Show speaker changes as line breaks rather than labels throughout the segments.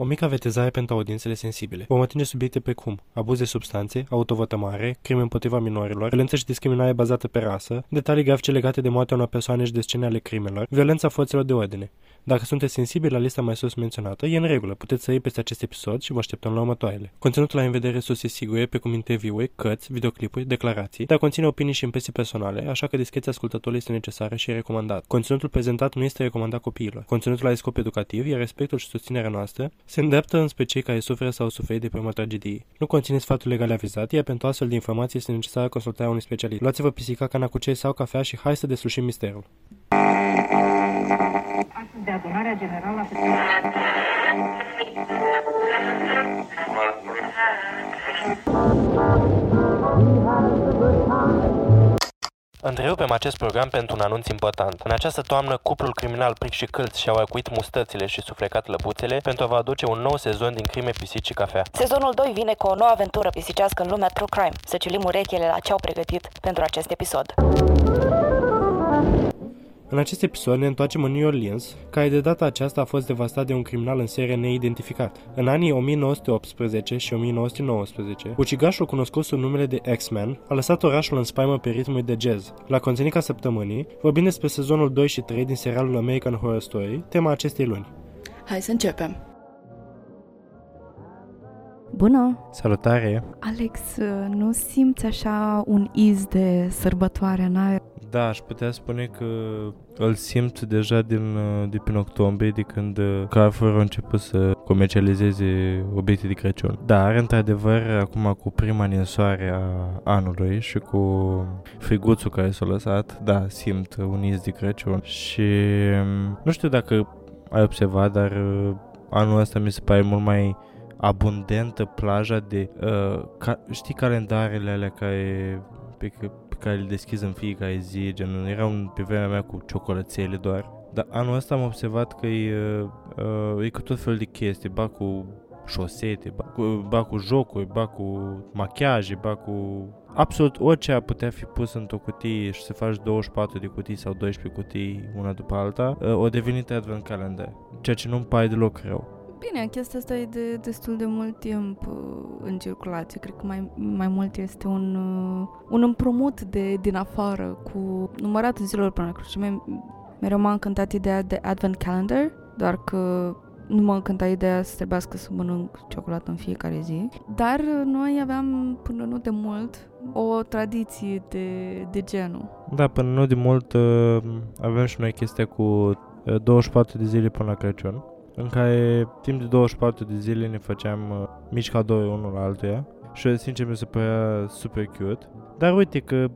O mică avertizare pentru audiențele sensibile. Vom atinge subiecte precum abuz de substanțe, autovătămare, crime împotriva minorilor, violență și discriminare bazată pe rasă, detalii grafice legate de moartea unor persoane și de scene ale crimelor, violența forțelor de ordine. Dacă sunteți sensibili la lista mai sus menționată, e în regulă, puteți sări peste acest episod și vă așteptăm la următoarele. Conținutul la în vedere surse sigure, precum interviuri, cărți, videoclipuri, declarații, dar conține opinii și impresii personale, așa că discreția ascultătorului este necesară și e recomandat. Conținutul prezentat nu este recomandat copiilor. Conținutul are scop educativ, iar respectul și susținerea noastră se îndreaptă înspre cei care suferă sau suferit de pe urma tragediei. Nu conține sfaturi legale avizate, iar pentru astfel de informații este necesară consultarea unui specialist. Luați-vă pisica, cana cu cei sau cafea și hai să deslușim misterul.
de adunarea generală
Întrerupem acest program pentru un anunț important. În această toamnă, cuplul criminal Pric și Câlț și-au acuit mustățile și suflecat lăbuțele pentru a vă aduce un nou sezon din crime, pisici și cafea.
Sezonul 2 vine cu o nouă aventură pisicească în lumea True Crime. Să ciulim urechile la ce au pregătit pentru acest episod.
În acest episod ne întoarcem în New Orleans, care de data aceasta a fost devastat de un criminal în serie neidentificat. În anii 1918 și 1919, ucigașul cunoscut sub numele de X-Men a lăsat orașul în spaimă pe ritmul de jazz. La conțenica săptămânii, vorbim despre sezonul 2 și 3 din serialul American Horror Story, tema acestei luni.
Hai să începem.
Bună!
Salutare!
Alex, nu simți așa un iz de sărbătoare în aer?
Da, aș putea spune că îl simt deja din, de prin octombrie, de când Carrefour a început să comercializeze obiecte de Crăciun. Dar, într-adevăr, acum cu prima ninsoare a anului și cu friguțul care s-a lăsat, da, simt un iz de Crăciun și nu știu dacă ai observat, dar anul ăsta mi se pare mult mai abundentă plaja de, uh, ca, știi, calendarele alea care pe, pe care le deschizi în fiecare zi, gen, erau pe vremea mea cu ciocolățele doar. Dar anul ăsta am observat că e, uh, e cu tot felul de chestii, ba cu șosete, ba cu, ba cu jocuri, ba cu machiaje, ba cu absolut orice ar putea fi pus într-o cutie și să faci 24 de cutii sau 12 cutii una după alta, uh, o devenit Advent Calendar, ceea ce nu-mi pare deloc rău.
Bine, chestia asta e de destul de mult timp uh, în circulație. Cred că mai, mai mult este un, uh, un împrumut de, din afară cu numărate zilele până la Crăciun. Mereu m-a încântat ideea de Advent Calendar, doar că nu mă încânta ideea să trebuiască să mănânc ciocolată în fiecare zi. Dar noi aveam până nu de mult o tradiție de, de genul.
Da, până nu de mult uh, avem și noi chestia cu 24 de zile până la Crăciun în care timp de 24 de zile ne făceam uh, mici cadouri unul la altuia și sincer mi se părea super cute. Dar uite că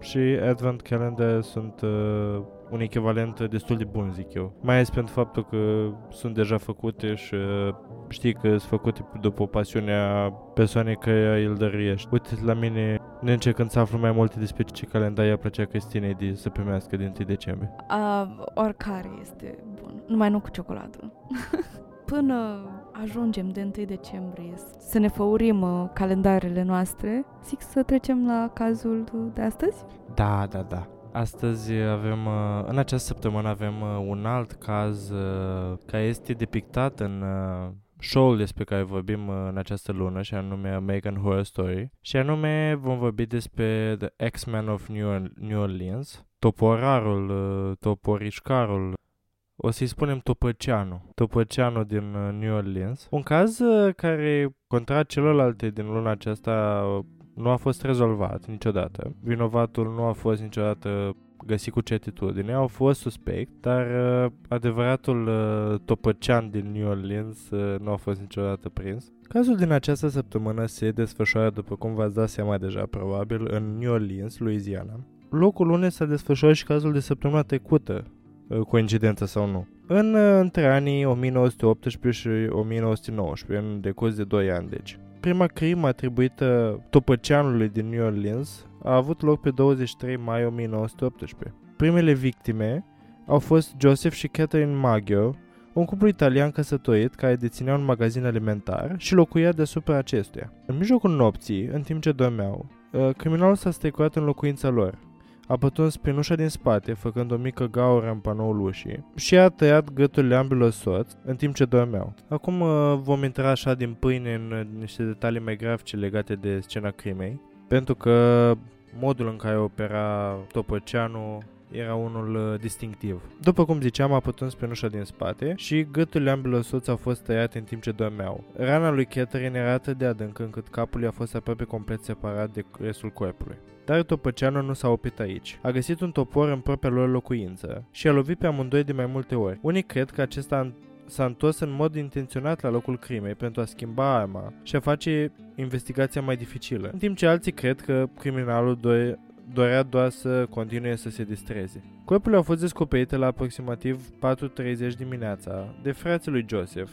și Advent Calendar sunt uh, un echivalent destul de bun, zic eu. Mai ales pentru faptul că sunt deja făcute și uh, știi că sunt făcute după o pasiune a persoanei care îl dăruiești. Uite, la mine, neîncercând să aflu mai multe despre ce calendar i-a plăcea Cristinei de să primească din 1 decembrie.
Uh, oricare este bun, numai nu cu ciocolată. Până ajungem de 1 decembrie să ne făurim uh, calendarele noastre, zic să trecem la cazul de astăzi?
Da, da, da. Astăzi avem, uh, în această săptămână avem uh, un alt caz uh, care este depictat în show-ul despre care vorbim în această lună și anume American Horror Story și anume vom vorbi despre The X-Men of New Orleans, toporarul, toporișcarul o să-i spunem Topăceanu. Topăceanu din New Orleans. Un caz care, contra celorlalte din luna aceasta, nu a fost rezolvat niciodată. Vinovatul nu a fost niciodată găsit cu certitudine, au fost suspect, dar uh, adevăratul uh, topăcean din New Orleans uh, nu a fost niciodată prins. Cazul din această săptămână se desfășoară, după cum v-ați dat seama deja probabil, în New Orleans, Louisiana. Locul unde s-a desfășurat și cazul de săptămâna trecută, uh, coincidență sau nu. În uh, între anii 1918 și 1919, în decurs de 2 ani, deci prima crimă atribuită topăceanului din New Orleans a avut loc pe 23 mai 1918. Primele victime au fost Joseph și Catherine Maggio, un cuplu italian căsătorit care deținea un magazin alimentar și locuia deasupra acestuia. În mijlocul nopții, în timp ce dormeau, uh, criminalul s-a strecurat în locuința lor. A pătuns prin ușa din spate, făcând o mică gaură în panoul ușii și a tăiat gâtul ambilor soți în timp ce dormeau. Acum uh, vom intra așa din pâine în uh, niște detalii mai grafice legate de scena crimei, pentru că modul în care opera Topăceanu era unul uh, distinctiv. După cum ziceam, a pătuns pe ușa din spate și gâtul ambilor soți au fost tăiate în timp ce dormeau. Rana lui Catherine era atât de adâncă încât capul i-a fost aproape complet separat de restul corpului. Dar Topăceanu nu s-a oprit aici. A găsit un topor în propria lor locuință și a lovit pe amândoi de mai multe ori. Unii cred că acesta s-a întors în mod intenționat la locul crimei pentru a schimba arma și a face investigația mai dificilă, în timp ce alții cred că criminalul do- dorea doar să continue să se distreze. Corpurile au fost descoperite la aproximativ 4.30 dimineața de frații lui Joseph,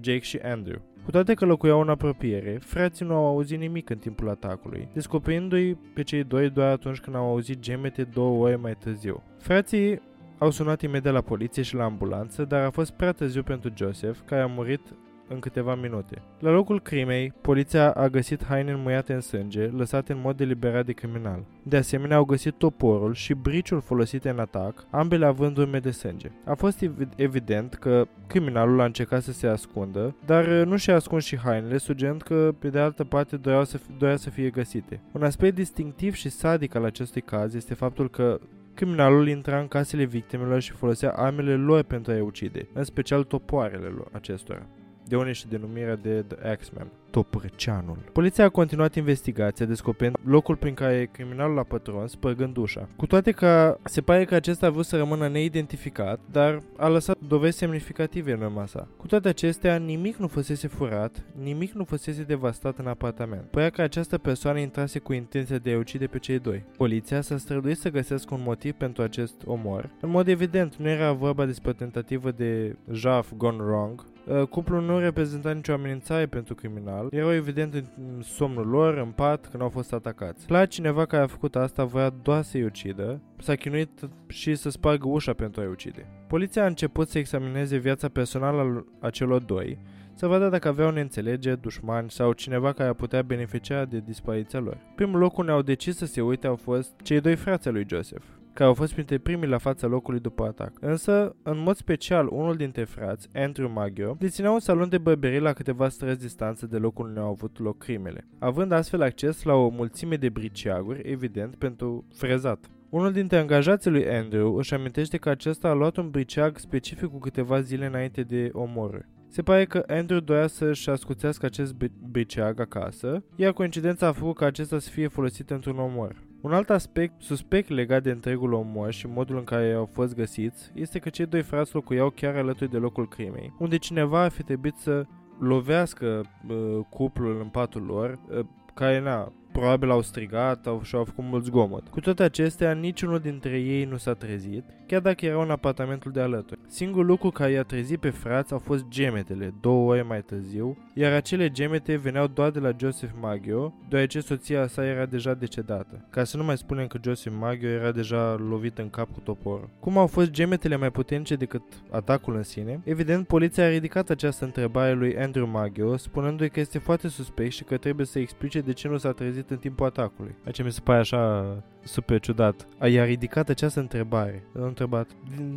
Jake și Andrew. Cu toate că locuiau în apropiere, frații nu au auzit nimic în timpul atacului, descoperindu-i pe cei doi doar atunci când au auzit gemete două ore mai târziu. Frații au sunat imediat la poliție și la ambulanță, dar a fost prea târziu pentru Joseph, care a murit în câteva minute. La locul crimei, poliția a găsit haine înmuiate în sânge, lăsate în mod deliberat de criminal. De asemenea, au găsit toporul și briciul folosite în atac, ambele având urme de sânge. A fost evident că criminalul a încercat să se ascundă, dar nu și-a ascuns și hainele, sugerând că, pe de altă parte, doreau să, dorea să fie găsite. Un aspect distinctiv și sadic al acestui caz este faptul că Criminalul intra în casele victimelor și folosea armele lor pentru a-i ucide, în special topoarele lor acestora de unde și denumirea de The X-Men. Toprăceanul. Poliția a continuat investigația, descoperind locul prin care criminalul a pătruns, spărgând ușa. Cu toate că se pare că acesta a vrut să rămână neidentificat, dar a lăsat dovezi semnificative în urma sa. Cu toate acestea, nimic nu fusese furat, nimic nu fusese devastat în apartament. Părea că această persoană intrase cu intenția de a ucide pe cei doi. Poliția s-a străduit să găsească un motiv pentru acest omor. În mod evident, nu era vorba despre o tentativă de jaf gone wrong, Uh, cuplul nu reprezenta nicio amenințare pentru criminal, erau evident în somnul lor, în pat, când au fost atacați. La cineva care a făcut asta voia doar să-i ucidă, s-a chinuit și să spargă ușa pentru a-i ucide. Poliția a început să examineze viața personală a celor doi, să vadă dacă aveau neînțelegeri, dușmani sau cineva care putea beneficia de dispariția lor. Primul loc unde au decis să se uite au fost cei doi frați lui Joseph care au fost printre primii la fața locului după atac. Însă, în mod special, unul dintre frați, Andrew Maggio, deținea un salon de bărbărie la câteva străzi distanță de locul unde au avut loc crimele, având astfel acces la o mulțime de briceaguri, evident, pentru frezat. Unul dintre angajații lui Andrew își amintește că acesta a luat un briceag specific cu câteva zile înainte de omorâre. Se pare că Andrew dorea să-și ascuțească acest briceag acasă, iar coincidența a făcut ca acesta să fie folosit într-un omor. Un alt aspect suspect legat de întregul omor și modul în care au fost găsiți este că cei doi frați locuiau chiar alături de locul crimei, unde cineva ar fi trebuit să lovească uh, cuplul în patul lor, uh, care na, probabil au strigat au, și au făcut mult zgomot. Cu toate acestea, niciunul dintre ei nu s-a trezit, chiar dacă erau în apartamentul de alături. Singurul lucru care i-a trezit pe frați au fost gemetele, două ore mai târziu, iar acele gemete veneau doar de la Joseph Maggio, deoarece soția sa era deja decedată. Ca să nu mai spunem că Joseph Maggio era deja lovit în cap cu toporul. Cum au fost gemetele mai puternice decât atacul în sine? Evident, poliția a ridicat această întrebare lui Andrew Maggio, spunându-i că este foarte suspect și că trebuie să explice de ce nu s-a trezit în timpul atacului. Aici mi se pare așa super ciudat. I-a ridicat această întrebare. A întrebat,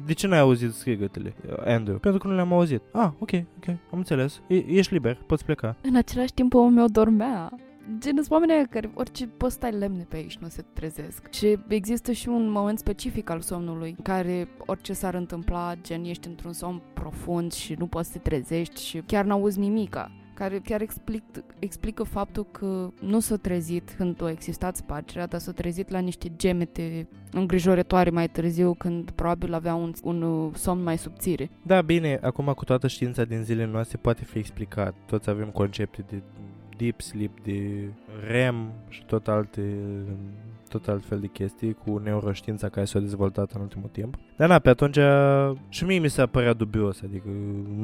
de ce n-ai auzit strigătele, Andrew? Pentru că nu le-am auzit. Ah, ok, ok, am înțeles. E- ești liber, poți pleca.
În același timp, omul meu dormea. Gen, sunt oameni care orice poți stai lemne pe aici, nu se trezesc. Și există și un moment specific al somnului, în care orice s-ar întâmpla, gen, ești într-un somn profund și nu poți să te trezești și chiar n-auzi nimica care chiar explic, explică faptul că nu s-a trezit când a existat spargerea, dar s-a trezit la niște gemete îngrijorătoare mai târziu, când probabil avea un, un uh, somn mai subțire.
Da, bine, acum cu toată știința din zilele noastre poate fi explicat. Toți avem concepte de deep sleep, de REM și tot alte tot altfel de chestii cu neuroștiința care s-a dezvoltat în ultimul timp. Dar na, pe atunci și mie mi s-a părea dubios, adică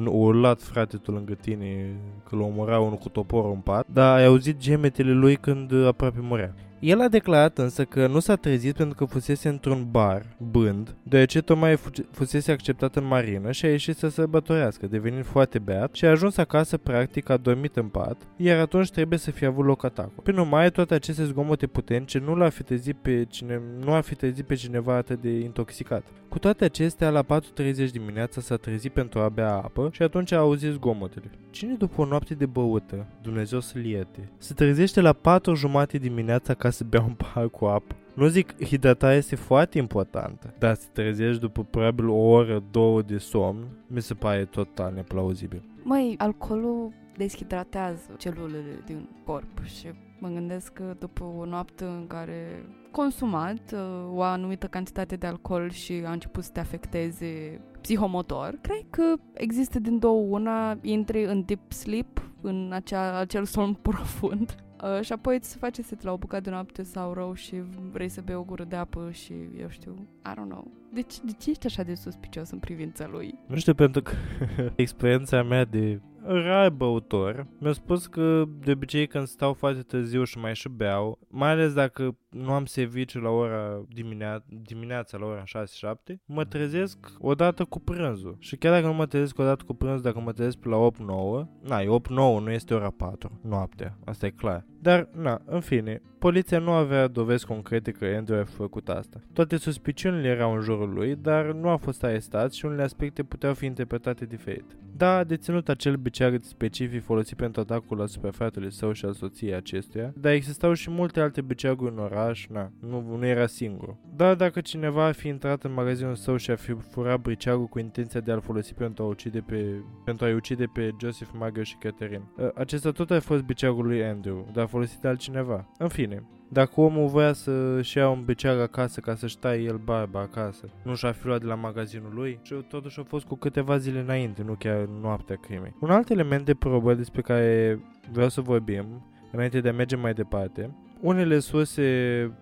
o urlat frate tu lângă tine că l omora unul cu toporul în pat, dar ai auzit gemetele lui când aproape murea. El a declarat însă că nu s-a trezit pentru că fusese într-un bar, bând, deoarece tocmai fu- fusese acceptat în marină și a ieșit să sărbătorească, devenind foarte beat și a ajuns acasă practic a dormit în pat, iar atunci trebuie să fie avut loc atacul. Prin urmare, toate aceste zgomote puternice nu l-a fi trezit pe, cine, nu a fi trezit pe cineva atât de intoxicat. Cu toate acestea, la 4.30 dimineața s-a trezit pentru a bea apă și atunci a auzit zgomotele. Cine după o noapte de băută, Dumnezeu să-l ierte, se trezește la 4 jumate dimineața ca să bea un pahar cu apă? Nu zic, hidratarea este foarte importantă, dar să te trezești după probabil o oră, două de somn, mi se pare total neplauzibil.
Măi, alcoolul deshidratează celulele din corp și mă gândesc că după o noapte în care consumat uh, o anumită cantitate de alcool și a început să te afecteze psihomotor, cred că există din două una, intri în deep sleep, în acea, acel somn profund Uh, și apoi îți face set la o bucată de noapte sau rău și vrei să bei o gură de apă și eu știu, I don't know. Deci, de ce ești așa de suspicios în privința lui?
Nu știu, pentru că experiența mea de rar băutor mi-a spus că de obicei când stau foarte târziu și mai și beau, mai ales dacă nu am serviciu la ora diminea- dimineața la ora 6-7, mă trezesc odată cu prânzul. Și chiar dacă nu mă trezesc odată cu prânzul, dacă mă trezesc la 8-9, na, e 8-9, nu este ora 4 noaptea, asta e clar. Dar, na, în fine, poliția nu avea dovezi concrete că Andrew a făcut asta. Toate suspiciunile erau în jurul lui, dar nu a fost arestat și unele aspecte puteau fi interpretate diferit. Da, a deținut acel beceag specific folosit pentru atacul asupra fratelui său și al soției acestuia, dar existau și multe alte beceaguri în oraș, na, nu, nu era singur. Dar dacă cineva ar fi intrat în magazinul său și ar fi furat briceagul cu intenția de a-l folosi pentru a ucide pe, pentru a-i ucide pe Joseph Mager și Catherine, ă, acesta tot a fost briceagul lui Andrew, dar folosit de altcineva. În fine, dacă omul voia să-și ia un beceag acasă ca să-și taie el barba acasă, nu și-a fi luat de la magazinul lui și totuși a fost cu câteva zile înainte, nu chiar noaptea crimei. Un alt element de probă despre care vreau să vorbim, înainte de a merge mai departe, unele surse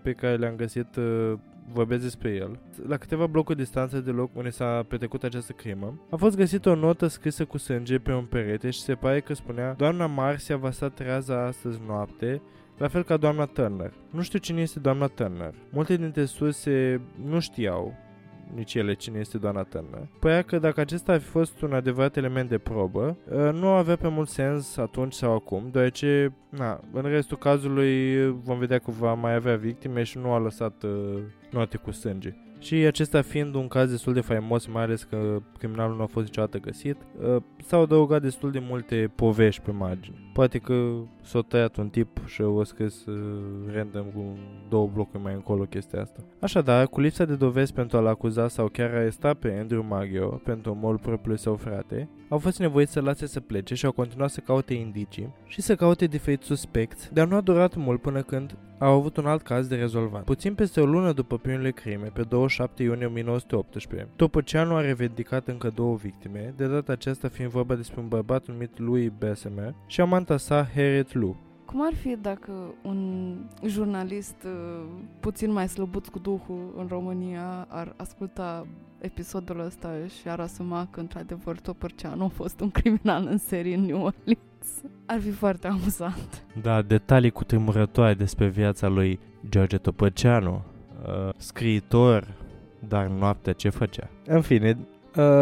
pe care le-am găsit uh, vorbesc despre el. La câteva blocuri distanță de loc unde s-a petrecut această crimă, a fost găsită o notă scrisă cu sânge pe un perete și se pare că spunea Doamna Marcia va sta trează astăzi noapte la fel ca doamna Turner. Nu știu cine este doamna Turner. Multe dintre surse nu știau nici ele cine este doamna Turner. Părea că dacă acesta ar fi fost un adevărat element de probă, ă, nu avea pe mult sens atunci sau acum, deoarece, na, în restul cazului vom vedea că va mai avea victime și nu a lăsat uh, note cu sânge. Și acesta fiind un caz destul de faimos, mai ales că criminalul nu a fost niciodată găsit, uh, s-au adăugat destul de multe povești pe margine. Poate că s-a tăiat un tip și o scris uh, random cu două blocuri mai încolo chestia asta. Așadar, cu lipsa de dovezi pentru a-l acuza sau chiar aresta pe Andrew Maggio pentru omorul propriului său frate, au fost nevoiți să lase să plece și au continuat să caute indicii și să caute diferiți suspecți, dar nu a durat mult până când au avut un alt caz de rezolvat. Puțin peste o lună după primele crime, pe 27 iunie 1918, Topăceanu a revendicat încă două victime, de data aceasta fiind vorba despre un bărbat numit Louis Bessemer și amanta sa Harriet Lou.
Cum ar fi dacă un jurnalist uh, puțin mai slăbuț cu duhul în România ar asculta episodul ăsta și ar asuma că într-adevăr Topărceanu a fost un criminal în serie în New Orleans? Ar fi foarte amuzant.
Da, detalii cu tremurătoare despre viața lui George Topăceanu, uh, scriitor, dar noaptea ce făcea. În fine, uh,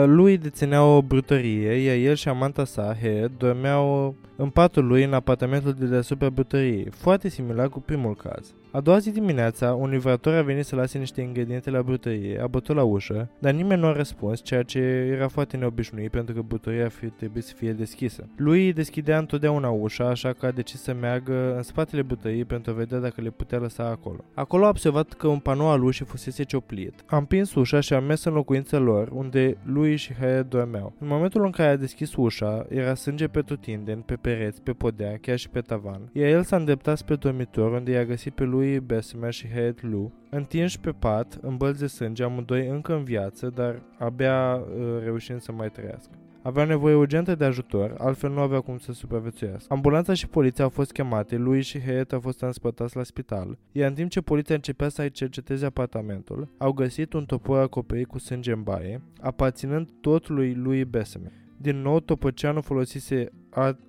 lui deținea o brutărie, iar el și amanta sa, Head, dormeau în patul lui în apartamentul de deasupra brutăriei, foarte similar cu primul caz. A doua zi dimineața, un livrator a venit să lase niște ingrediente la brutărie, a bătut la ușă, dar nimeni nu a răspuns, ceea ce era foarte neobișnuit pentru că brutăria fi trebuit să fie deschisă. Lui deschidea întotdeauna ușa, așa că a decis să meargă în spatele brutăriei pentru a vedea dacă le putea lăsa acolo. Acolo a observat că un panou al ușii fusese cioplit. A împins ușa și a mers în locuința lor, unde lui și Harriet dormeau. În momentul în care a deschis ușa, era sânge pe tutindeni, pe pereți, pe podea, chiar și pe tavan, iar el s-a îndreptat spre dormitor, unde i-a găsit pe lui Bessemer și Harriet Lou, întinși pe pat, în bălți de sânge, amândoi încă în viață, dar abia uh, reușind să mai trăiască. Aveau nevoie urgentă de ajutor, altfel nu aveau cum să supraviețuiască. Ambulanța și poliția au fost chemate, lui și Harriet au fost transportați la spital, iar în timp ce poliția începea să-i cerceteze apartamentul, au găsit un topor acoperit cu sânge în baie, aparținând tot lui lui Bessemer. Din nou, Topăceanu folosise a-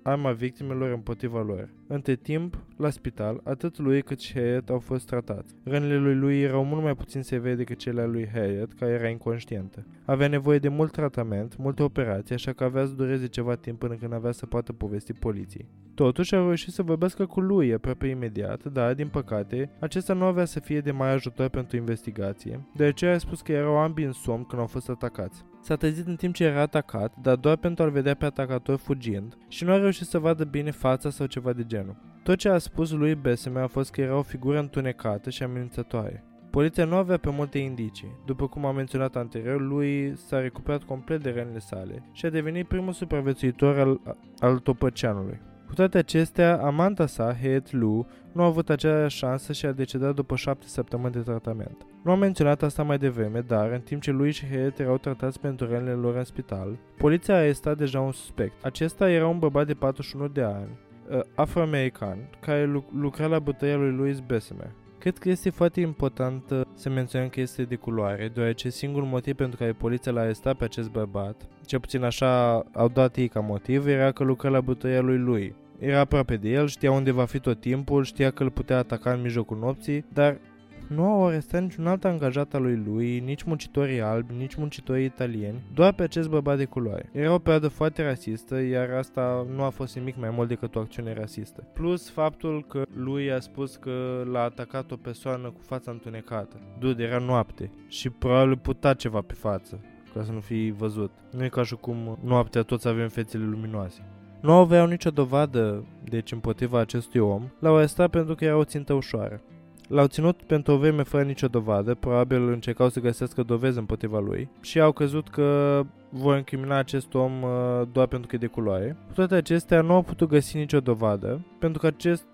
arma victimelor împotriva lor. Între timp, la spital, atât lui cât și Harriet au fost tratați. Rănile lui lui erau mult mai puțin severe decât cele ale lui Harriet, care era inconștientă. Avea nevoie de mult tratament, multe operații, așa că avea să dureze ceva timp până când avea să poată povesti poliției. Totuși a reușit să vorbească cu lui aproape imediat, dar, din păcate, acesta nu avea să fie de mai ajutor pentru investigație, de aceea a spus că erau ambii în somn când au fost atacați. S-a trezit în timp ce era atacat, dar doar pentru a-l vedea pe atacator fugind și nu a reușit să vadă bine fața sau ceva de genul. Tot ce a spus lui Bessemer a fost că era o figură întunecată și amenințătoare. Poliția nu avea pe multe indicii. După cum am menționat anterior, lui s-a recuperat complet de rănile sale și a devenit primul supraviețuitor al, al topăceanului. Cu toate acestea, amanta sa, Het Lu, nu a avut aceeași șansă și a decedat după șapte săptămâni de tratament. Nu am menționat asta mai devreme, dar în timp ce lui și Het erau tratați pentru rănile lor în spital, poliția a arestat deja un suspect. Acesta era un bărbat de 41 de ani, uh, afroamerican, care lu- lucra la bătăia lui Louis Bessemer. Cred că este foarte important uh, să menționăm că este de culoare, deoarece singurul motiv pentru care poliția l-a arestat pe acest bărbat, cel puțin așa au dat ei ca motiv, era că lucra la bătăia lui lui. Era aproape de el, știa unde va fi tot timpul, știa că îl putea ataca în mijlocul nopții, dar nu au arestat niciun alt angajat al lui lui, nici muncitorii albi, nici muncitorii italieni, doar pe acest bărbat de culoare. Era o perioadă foarte rasistă, iar asta nu a fost nimic mai mult decât o acțiune rasistă. Plus faptul că lui a spus că l-a atacat o persoană cu fața întunecată. Dude, era noapte și probabil putea ceva pe față ca să nu fi văzut. Nu e ca și cum noaptea toți avem fețele luminoase. Nu aveau nicio dovadă, deci împotriva acestui om, l-au arestat pentru că era o țintă ușoară. L-au ținut pentru o vreme fără nicio dovadă, probabil încercau să găsească dovezi împotriva lui și au crezut că vor incrimina acest om uh, doar pentru că e de culoare. Cu toate acestea, nu au putut găsi nicio dovadă, pentru că acest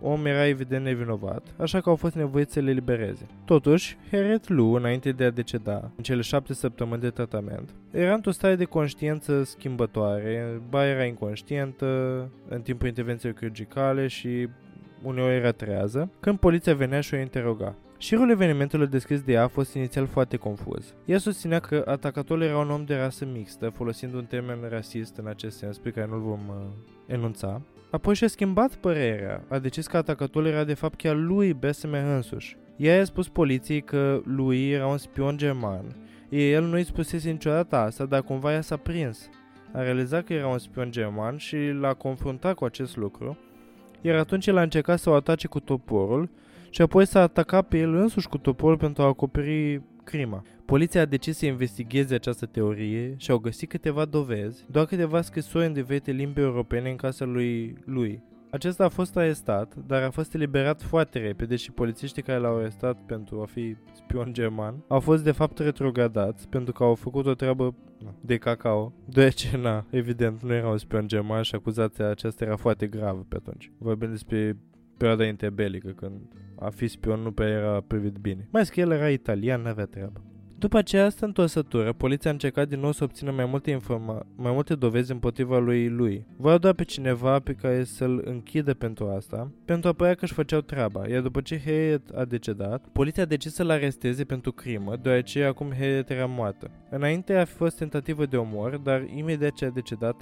om era evident nevinovat, așa că au fost nevoiți să le libereze. Totuși, Harriet Lu, înainte de a deceda în cele șapte săptămâni de tratament, era într-o stare de conștiință schimbătoare, ba era inconștientă în timpul intervenției chirurgicale și uneori era trează, când poliția venea și o interoga. Șirul evenimentelor descris de ea a fost inițial foarte confuz. Ea susținea că atacatorul era un om de rasă mixtă, folosind un termen rasist în acest sens, pe care nu-l vom uh, enunța. Apoi și-a schimbat părerea, a decis că atacatorul era de fapt chiar lui Bessemer însuși. Ea i-a spus poliției că lui era un spion german. El nu i spusese niciodată asta, dar cumva ea s-a prins. A realizat că era un spion german și l-a confruntat cu acest lucru, iar atunci el a încercat să o atace cu toporul și apoi s-a atacat pe el însuși cu toporul pentru a acoperi crima. Poliția a decis să investigheze această teorie și au găsit câteva dovezi, doar câteva scrisori în diferite limbi europene în casa lui lui. Acesta a fost arestat, dar a fost eliberat foarte repede și polițiștii care l-au arestat pentru a fi spion german au fost de fapt retrogradați pentru că au făcut o treabă de cacao, deoarece, na, evident, nu era un spion german și acuzația aceasta era foarte gravă pe atunci. Vorbim despre perioada interbelică, când a fi spion nu prea era privit bine. Mai că el era italian, n-avea treabă. După această întorsătură, poliția a încercat din nou să obțină mai multe, informa- mai multe dovezi împotriva lui lui. Voiau doar pe cineva pe care să-l închidă pentru asta, pentru a părea că își făceau treaba, iar după ce Harriet a decedat, poliția a decis să-l aresteze pentru crimă, deoarece acum Harriet era moartă. Înainte a fost tentativă de omor, dar imediat ce a decedat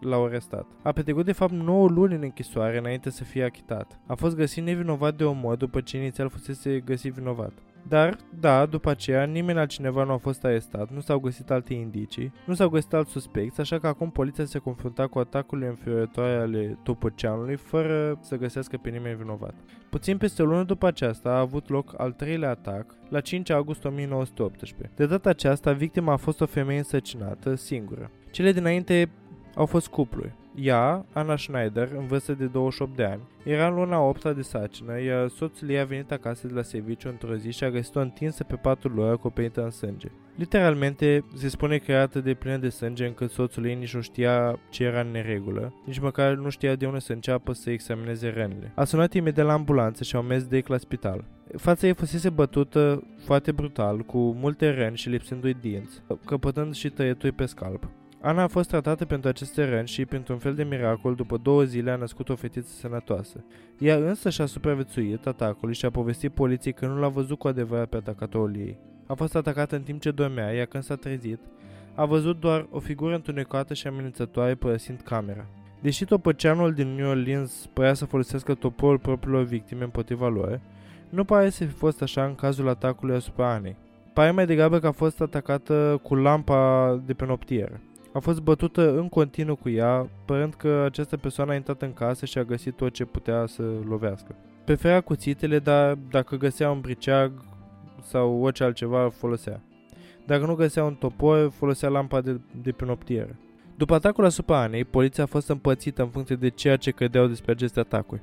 l-au arestat. A petrecut de fapt 9 luni în închisoare înainte să fie achitat. A fost găsit nevinovat de omor după ce inițial fusese găsit vinovat. Dar, da, după aceea, nimeni altcineva nu a fost arestat, nu s-au găsit alte indicii, nu s-au găsit alți suspecți, așa că acum poliția se confrunta cu atacurile înfiorătoare ale Topăceanului, fără să găsească pe nimeni vinovat. Puțin peste o lună după aceasta a avut loc al treilea atac, la 5 august 1918. De data aceasta, victima a fost o femeie însăcinată, singură. Cele dinainte au fost cupluri. Ea, Anna Schneider, în vârstă de 28 de ani, era în luna 8 de sacină, iar soțul ei a venit acasă de la serviciu într-o zi și a găsit-o întinsă pe patul lor acoperită în sânge. Literalmente, se spune că era atât de plină de sânge încât soțul ei nici nu știa ce era în neregulă, nici măcar nu știa de unde să înceapă să examineze rănile. A sunat imediat la ambulanță și au mers direct la spital. Fața ei fusese bătută foarte brutal, cu multe răni și lipsindu-i dinți, căpătând și tăieturi pe scalp. Ana a fost tratată pentru aceste răni și, printr-un fel de miracol, după două zile a născut o fetiță sănătoasă. Ea însă și-a supraviețuit atacului și a povestit poliției că nu l-a văzut cu adevărat pe atacatorul ei. A fost atacată în timp ce dormea, iar când s-a trezit, a văzut doar o figură întunecată și amenințătoare părăsind camera. Deși topăceanul din New Orleans părea să folosească toporul propriilor victime împotriva lor, nu pare să fi fost așa în cazul atacului asupra Anei. Pare mai degrabă că a fost atacată cu lampa de pe noptieră. A fost bătută în continuu cu ea, părând că această persoană a intrat în casă și a găsit tot ce putea să lovească. Prefera cuțitele, dar dacă găsea un briceag sau orice altceva, folosea. Dacă nu găsea un topor, folosea lampa de, de pe noptieră. După atacul asupra Anei, poliția a fost împățită în funcție de ceea ce credeau despre aceste atacuri.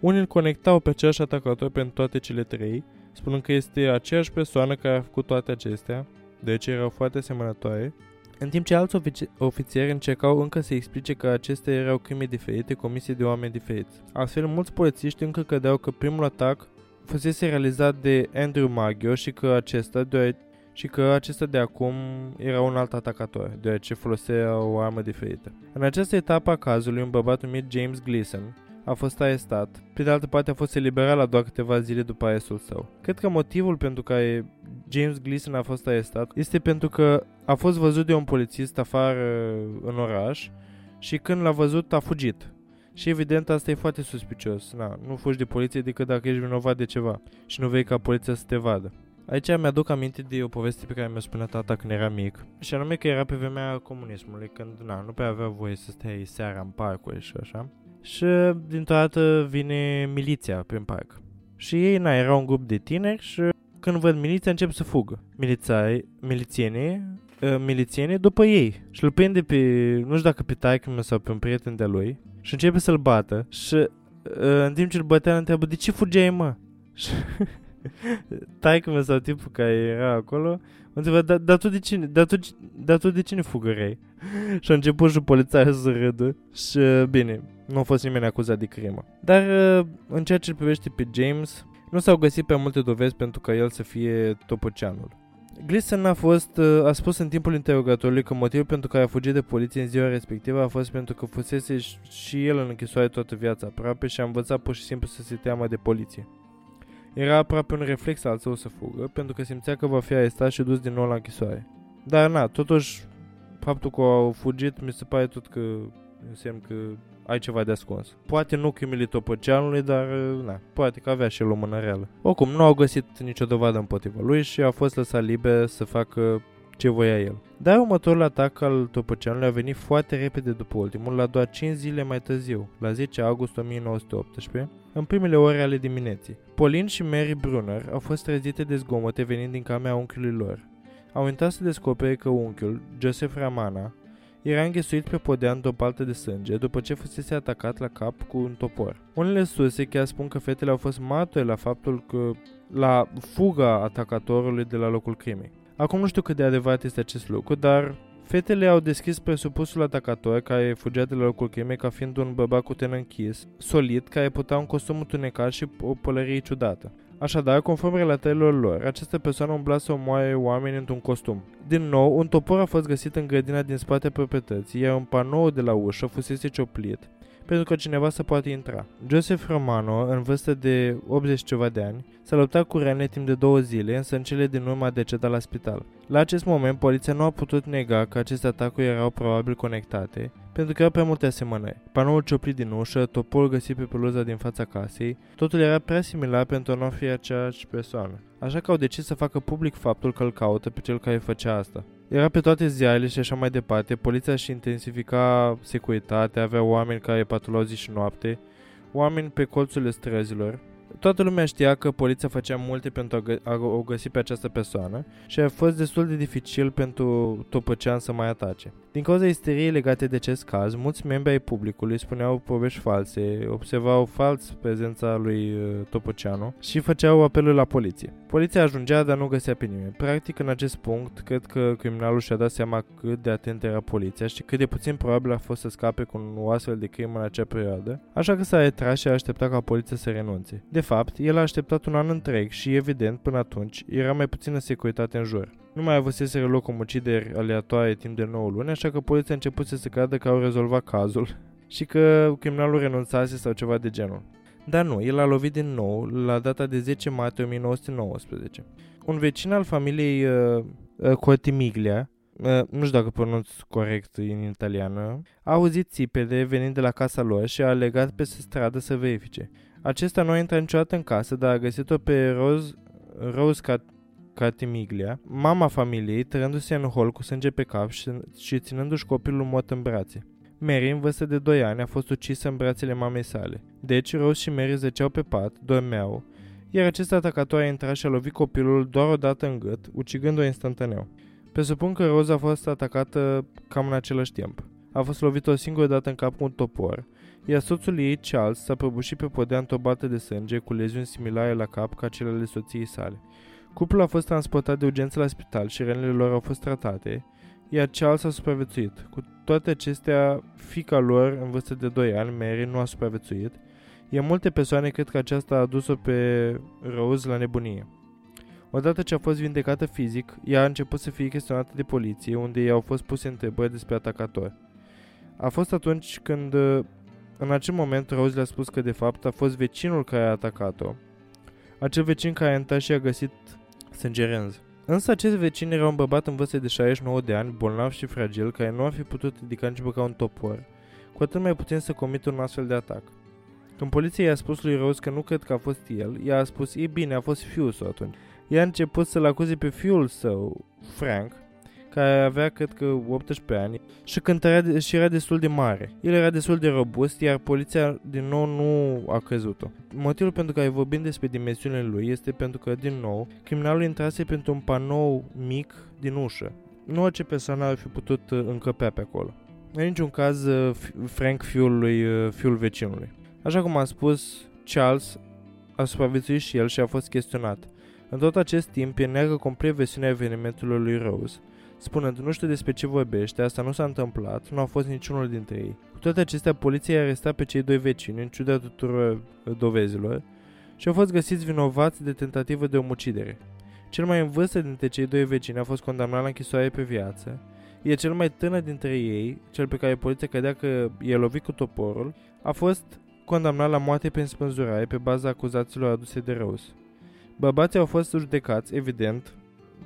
Unii îl conectau pe același atacator pentru toate cele trei, spunând că este aceeași persoană care a făcut toate acestea, deci erau foarte asemănătoare, în timp ce alți ofici- ofițieri încercau încă să explice că acestea erau crime diferite comise de oameni diferiți. Astfel, mulți polițiști încă credeau că primul atac fusese realizat de Andrew Maggio și că acesta, deoarece și că acesta de acum era un alt atacator, deoarece folosea o armă diferită. În această etapă a cazului, un bărbat numit James Gleason a fost arestat, pe de altă parte a fost eliberat la doar câteva zile după arestul său. Cred că motivul pentru care James Gleason a fost arestat este pentru că a fost văzut de un polițist afară în oraș și când l-a văzut a fugit. Și evident asta e foarte suspicios. Na, nu fugi de poliție decât dacă ești vinovat de ceva și nu vei ca poliția să te vadă. Aici mi-aduc aminte de o poveste pe care mi-a spus tata când era mic. Și anume că era pe vremea comunismului, când na, nu prea avea voie să stai seara în parcuri și așa. Și dintr-o dată vine miliția prin parc. Și ei, na, era un grup de tineri și când văd miliția încep să fugă. Milițai, milițienii, uh, milițienii după ei. Și îl prinde pe, nu știu dacă pe taică sau pe un prieten de lui și începe să-l bată. Și uh, în timp ce îl bătea, îl întreabă, de ce fugeai, mă? Și taică mă sau tipul care era acolo, mă întreba, dar da, tu de cine, dar tu, da, tu de cine fugărei? și a început și poliția să râdă și bine, nu a fost nimeni acuzat de crimă. Dar în ceea ce privește pe James, nu s-au găsit prea multe dovezi pentru ca el să fie topăceanul. Gleason a fost, a spus în timpul interogatorului că motivul pentru care a fugit de poliție în ziua respectivă a fost pentru că fusese și el în închisoare toată viața aproape și a învățat pur și simplu să se teamă de poliție. Era aproape un reflex al său să fugă, pentru că simțea că va fi arestat și dus din nou la închisoare. Dar na, totuși, faptul că au fugit mi se pare tot că înseamnă că ai ceva de ascuns. Poate nu chimili topăceanului, dar na, poate că avea și el o mână reală. Oricum, nu au găsit nicio dovadă împotriva lui și a fost lăsat liber să facă ce voia el. Dar următorul atac al topăceanului a venit foarte repede după ultimul, la doar 5 zile mai târziu, la 10 august 1918, în primele ore ale dimineții. Pauline și Mary Brunner au fost trezite de zgomote venind din camera unchiului lor. Au intrat să descopere că unchiul, Joseph Ramana, era înghesuit pe podea într-o paltă de sânge după ce fusese atacat la cap cu un topor. Unele surse chiar spun că fetele au fost martori la faptul că la fuga atacatorului de la locul crimei. Acum nu știu cât de adevărat este acest lucru, dar fetele au deschis presupusul atacator care fugea de la locul crimei ca fiind un bărbat cu ten închis, solid, care putea un costum întunecat și o pălărie ciudată. Așadar, conform relatărilor lor, această persoană umbla să omoare oameni într-un costum. Din nou, un topor a fost găsit în grădina din spate proprietății, iar un panou de la ușă fusese cioplit, pentru că cineva să poate intra. Joseph Romano, în vârstă de 80 ceva de ani, s-a luptat cu rane timp de două zile, însă în cele din urmă a decedat la spital. La acest moment, poliția nu a putut nega că aceste atacuri erau probabil conectate, pentru că erau prea multe asemănări. Panoul cioplit din ușă, toporul găsit pe peluza din fața casei, totul era prea similar pentru a nu fi aceeași persoană. Așa că au decis să facă public faptul că îl caută pe cel care făcea asta. Era pe toate ziarele și așa mai departe, poliția și intensifica securitatea, avea oameni care patrulau zi și noapte, oameni pe colțurile străzilor, Toată lumea știa că poliția făcea multe pentru a, gă- a o găsi pe această persoană și a fost destul de dificil pentru Topăcean să mai atace. Din cauza isteriei legate de acest caz, mulți membri ai publicului spuneau povești false, observau fals prezența lui uh, Topăceanu și făceau apelul la poliție. Poliția ajungea, dar nu găsea pe nimeni. Practic, în acest punct, cred că criminalul și-a dat seama cât de atent era poliția și cât de puțin probabil a fost să scape cu o astfel de crimă în acea perioadă, așa că s-a retras și a așteptat ca poliția să renunțe. De fapt, el a așteptat un an întreg și, evident, până atunci, era mai puțină securitate în jur. Nu mai avusese loc omucideri aleatoare timp de 9 luni, așa că poliția a început să se creadă că au rezolvat cazul și că criminalul renunțase sau ceva de genul. Dar nu, el a lovit din nou la data de 10 martie 1919. Un vecin al familiei uh, uh, Cortimiglia uh, nu știu dacă pronunț corect în italiană, a auzit țipele venind de la casa lor și a legat pe stradă să verifice. Acesta nu a intrat niciodată în casă, dar a găsit-o pe Rose, Rose Cat- Catimiglia, mama familiei, tărându-se în hol cu sânge pe cap și, și ținându-și copilul mort în brațe. Mary, în vârstă de 2 ani, a fost ucisă în brațele mamei sale. Deci, Rose și Mary zăceau pe pat, dormeau, iar acest atacator a intrat și a lovit copilul doar o dată în gât, ucigându-o instantaneu. Presupun că Rose a fost atacată cam în același timp. A fost lovită o singură dată în cap cu un topor, iar soțul ei, Charles, s-a prăbușit pe podea întobată de sânge cu leziuni similare la cap ca cele ale soției sale. Cuplul a fost transportat de urgență la spital și rănile lor au fost tratate, iar Charles a supraviețuit. Cu toate acestea, fica lor, în vârstă de 2 ani, Mary, nu a supraviețuit, iar multe persoane cred că aceasta a adus-o pe Rose la nebunie. Odată ce a fost vindecată fizic, ea a început să fie chestionată de poliție, unde i-au fost puse întrebări despre atacator. A fost atunci când, în acel moment, Rose le-a spus că de fapt a fost vecinul care a atacat-o. Acel vecin care a intrat și a găsit sângerenz. Însă acest vecin era un bărbat în vârstă de 69 de ani, bolnav și fragil, care nu ar fi putut ridica nici măcar un topor, cu atât mai puțin să comită un astfel de atac. Când poliția i-a spus lui Rose că nu cred că a fost el, ea a spus, e bine, a fost fiul său atunci. Ea a început să-l acuze pe fiul său, Frank, care avea, cred că, 18 ani și cântărea și era destul de mare. El era destul de robust, iar poliția, din nou, nu a crezut-o. Motivul pentru care vorbim despre dimensiunile lui este pentru că, din nou, criminalul intrase pentru un panou mic din ușă. Nu orice persoană ar fi putut uh, încăpea pe acolo. În niciun caz, uh, Frank fiul lui uh, fiul vecinului. Așa cum am spus, Charles a supraviețuit și el și a fost chestionat. În tot acest timp, el neagă complet versiunea evenimentului lui Rose, spunând nu știu despre ce vorbește, asta nu s-a întâmplat, nu a fost niciunul dintre ei. Cu toate acestea, poliția i-a arestat pe cei doi vecini, în ciuda tuturor uh, dovezilor, și au fost găsiți vinovați de tentativă de omucidere. Cel mai în vârstă dintre cei doi vecini a fost condamnat la închisoare pe viață, iar cel mai tânăr dintre ei, cel pe care poliția credea că i-a lovit cu toporul, a fost condamnat la moarte prin spânzurare pe baza acuzațiilor aduse de Rose. Bărbații au fost judecați, evident,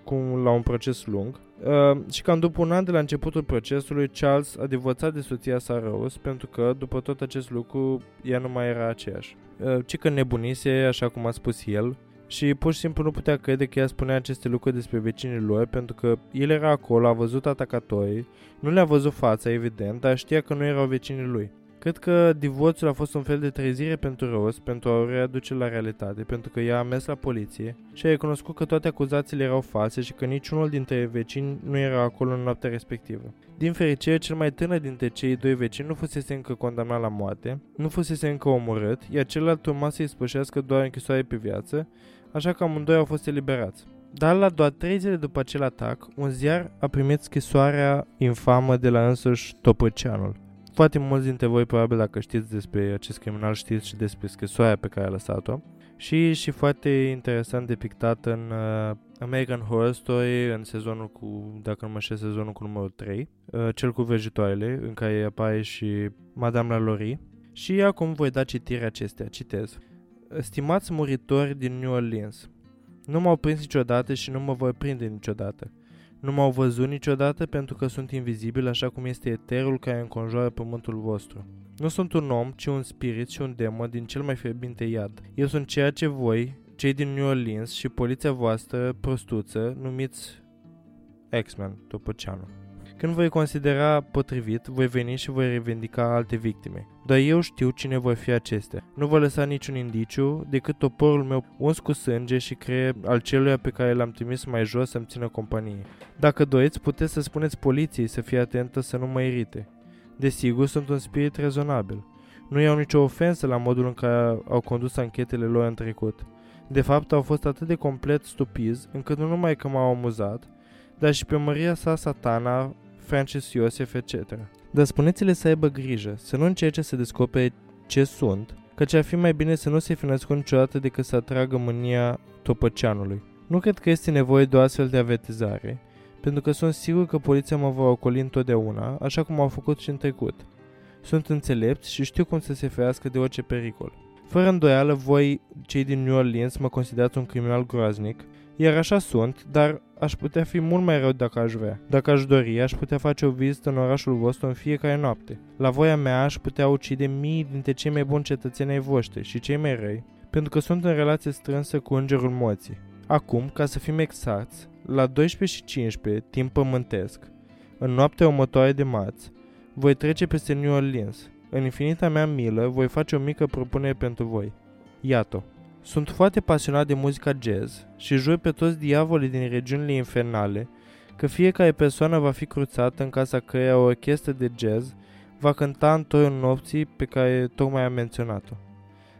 cum la un proces lung, uh, și cam după un an de la începutul procesului, Charles a divorțat de soția sa Rose pentru că, după tot acest lucru, ea nu mai era aceeași. Uh, ci că nebunise, așa cum a spus el, și pur și simplu nu putea crede că ea spunea aceste lucruri despre vecinii lor pentru că el era acolo, a văzut atacatorii, nu le-a văzut fața, evident, dar știa că nu erau vecinii lui. Cred că divorțul a fost un fel de trezire pentru Rose, pentru a o readuce la realitate, pentru că ea a mers la poliție și a recunoscut că toate acuzațiile erau false și că niciunul dintre vecini nu era acolo în noaptea respectivă. Din fericire, cel mai tânăr dintre cei doi vecini nu fusese încă condamnat la moarte, nu fusese încă omorât, iar celălalt urma să-i spășească doar închisoare pe viață, așa că amândoi au fost eliberați. Dar la doar trei zile după acel atac, un ziar a primit scrisoarea infamă de la însuși Topăceanul. Foarte mulți dintre voi, probabil, dacă știți despre acest criminal, știți și despre scrisoarea pe care a lăsat-o. Și, și foarte interesant depictat în uh, American Horror Story, în sezonul cu, dacă nu mă știu, sezonul cu numărul 3, uh, cel cu vrăjitoarele, în care apare și Madame Lalaurie. Și acum voi da citirea acestea, citez. Stimați muritori din New Orleans, nu m-au prins niciodată și nu mă vor prinde niciodată. Nu m-au văzut niciodată pentru că sunt invizibil așa cum este eterul care înconjoară pământul vostru. Nu sunt un om, ci un spirit și un demon din cel mai fierbinte iad. Eu sunt ceea ce voi, cei din New Orleans și poliția voastră prostuță, numiți X-Men, după ceanul. Când voi considera potrivit, voi veni și voi revendica alte victime. Dar eu știu cine vor fi acestea. Nu vă lăsa niciun indiciu decât toporul meu uns cu sânge și creier al celuia pe care l-am trimis mai jos să-mi țină companie. Dacă doriți, puteți să spuneți poliției să fie atentă să nu mă irite. Desigur, sunt un spirit rezonabil. Nu iau nicio ofensă la modul în care au condus anchetele lor în trecut. De fapt, au fost atât de complet stupizi, încât nu numai că m-au amuzat, dar și pe Maria sa satana, Francis Iosef, etc. Dar spuneți-le să aibă grijă, să nu încerce să descopere ce sunt, căci ar fi mai bine să nu se fi născut niciodată decât să atragă mânia topăceanului. Nu cred că este nevoie de o astfel de avertizare, pentru că sunt sigur că poliția mă va ocoli întotdeauna, așa cum au făcut și în trecut. Sunt înțelepți și știu cum să se ferească de orice pericol. Fără îndoială, voi, cei din New Orleans, mă considerați un criminal groaznic, iar așa sunt, dar aș putea fi mult mai rău dacă aș vrea. Dacă aș dori, aș putea face o vizită în orașul vostru în fiecare noapte. La voia mea aș putea ucide mii dintre cei mai buni cetățeni ai voștri și cei mai răi, pentru că sunt în relație strânsă cu îngerul moții. Acum, ca să fim exacti, la 12 și 15, timp pământesc, în noaptea următoare de marți, voi trece peste New Orleans. În infinita mea milă, voi face o mică propunere pentru voi. Iată. Sunt foarte pasionat de muzica jazz și jur pe toți diavolii din regiunile infernale că fiecare persoană va fi cruțată în casa căreia o orchestră de jazz va cânta în toiul nopții pe care tocmai am menționat-o.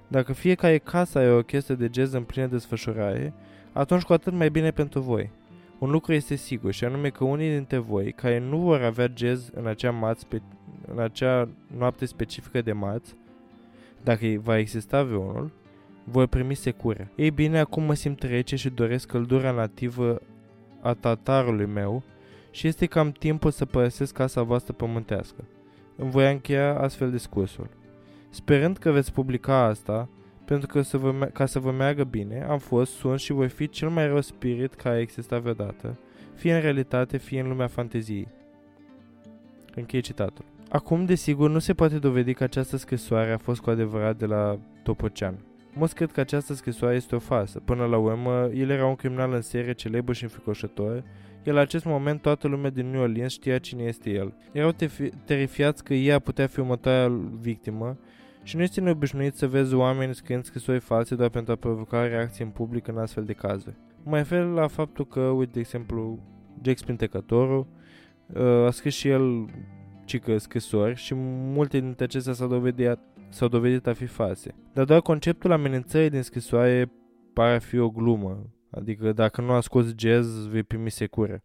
Dacă fiecare casă are o orchestră de jazz în plină desfășurare, atunci cu atât mai bine pentru voi. Un lucru este sigur și anume că unii dintre voi care nu vor avea jazz în acea, marți, în acea noapte specifică de marți, dacă va exista vreunul, vor primi secură. Ei bine, acum mă simt rece și doresc căldura nativă a tatarului meu și este cam timpul să părăsesc casa voastră pământească. Îmi voi încheia astfel discursul. Sperând că veți publica asta, pentru că să vă, ca să vă meargă bine, am fost, sunt și voi fi cel mai rău spirit care a existat vreodată, fie în realitate, fie în lumea fanteziei. Închei citatul. Acum, desigur, nu se poate dovedi că această scrisoare a fost cu adevărat de la Topocean. Mulți cred că această scrisoare este o farsă. Până la urmă, el era un criminal în serie celebru și înfricoșător, iar la acest moment toată lumea din New Orleans știa cine este el. Erau terifiați că ea putea fi următoarea victimă și nu este neobișnuit să vezi oameni scriind scrisori false doar pentru a provoca reacții în public în astfel de cazuri. Mă refer la faptul că, uite, de exemplu, Jack Spintecătorul uh, a scris și el cică scrisori și multe dintre acestea s-au dovedit, s-au dovedit a fi false. Dar doar conceptul amenințării din scrisoare pare a fi o glumă, adică dacă nu asculti jazz, vei primi secură.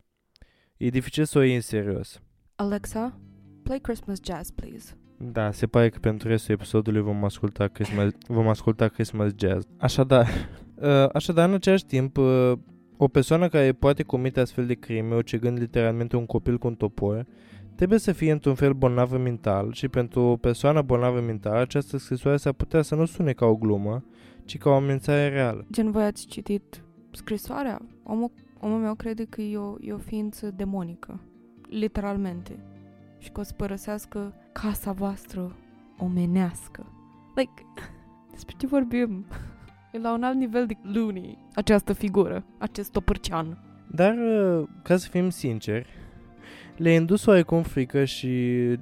E dificil să o iei în serios.
Alexa, play Christmas jazz, please.
Da, se pare că pentru restul episodului vom asculta Christmas, vom asculta Christmas Jazz. Așadar, uh, așadar, în același timp, uh, o persoană care poate comite astfel de crime, ucigând literalmente un copil cu un topor, trebuie să fie într-un fel bolnavă mental și pentru o persoană bolnavă mental, această scrisoare s-ar putea să nu sune ca o glumă, ci ca o amenințare reală.
Gen, voi ați citit scrisoarea? Omul, omul meu crede că e o, e o ființă demonică, literalmente și că o să părăsească casa voastră omenească. Like, despre ce vorbim? E la un alt nivel de loony această figură, acest topârcean.
Dar, uh, ca să fim sinceri, le-a indus oarecum frică și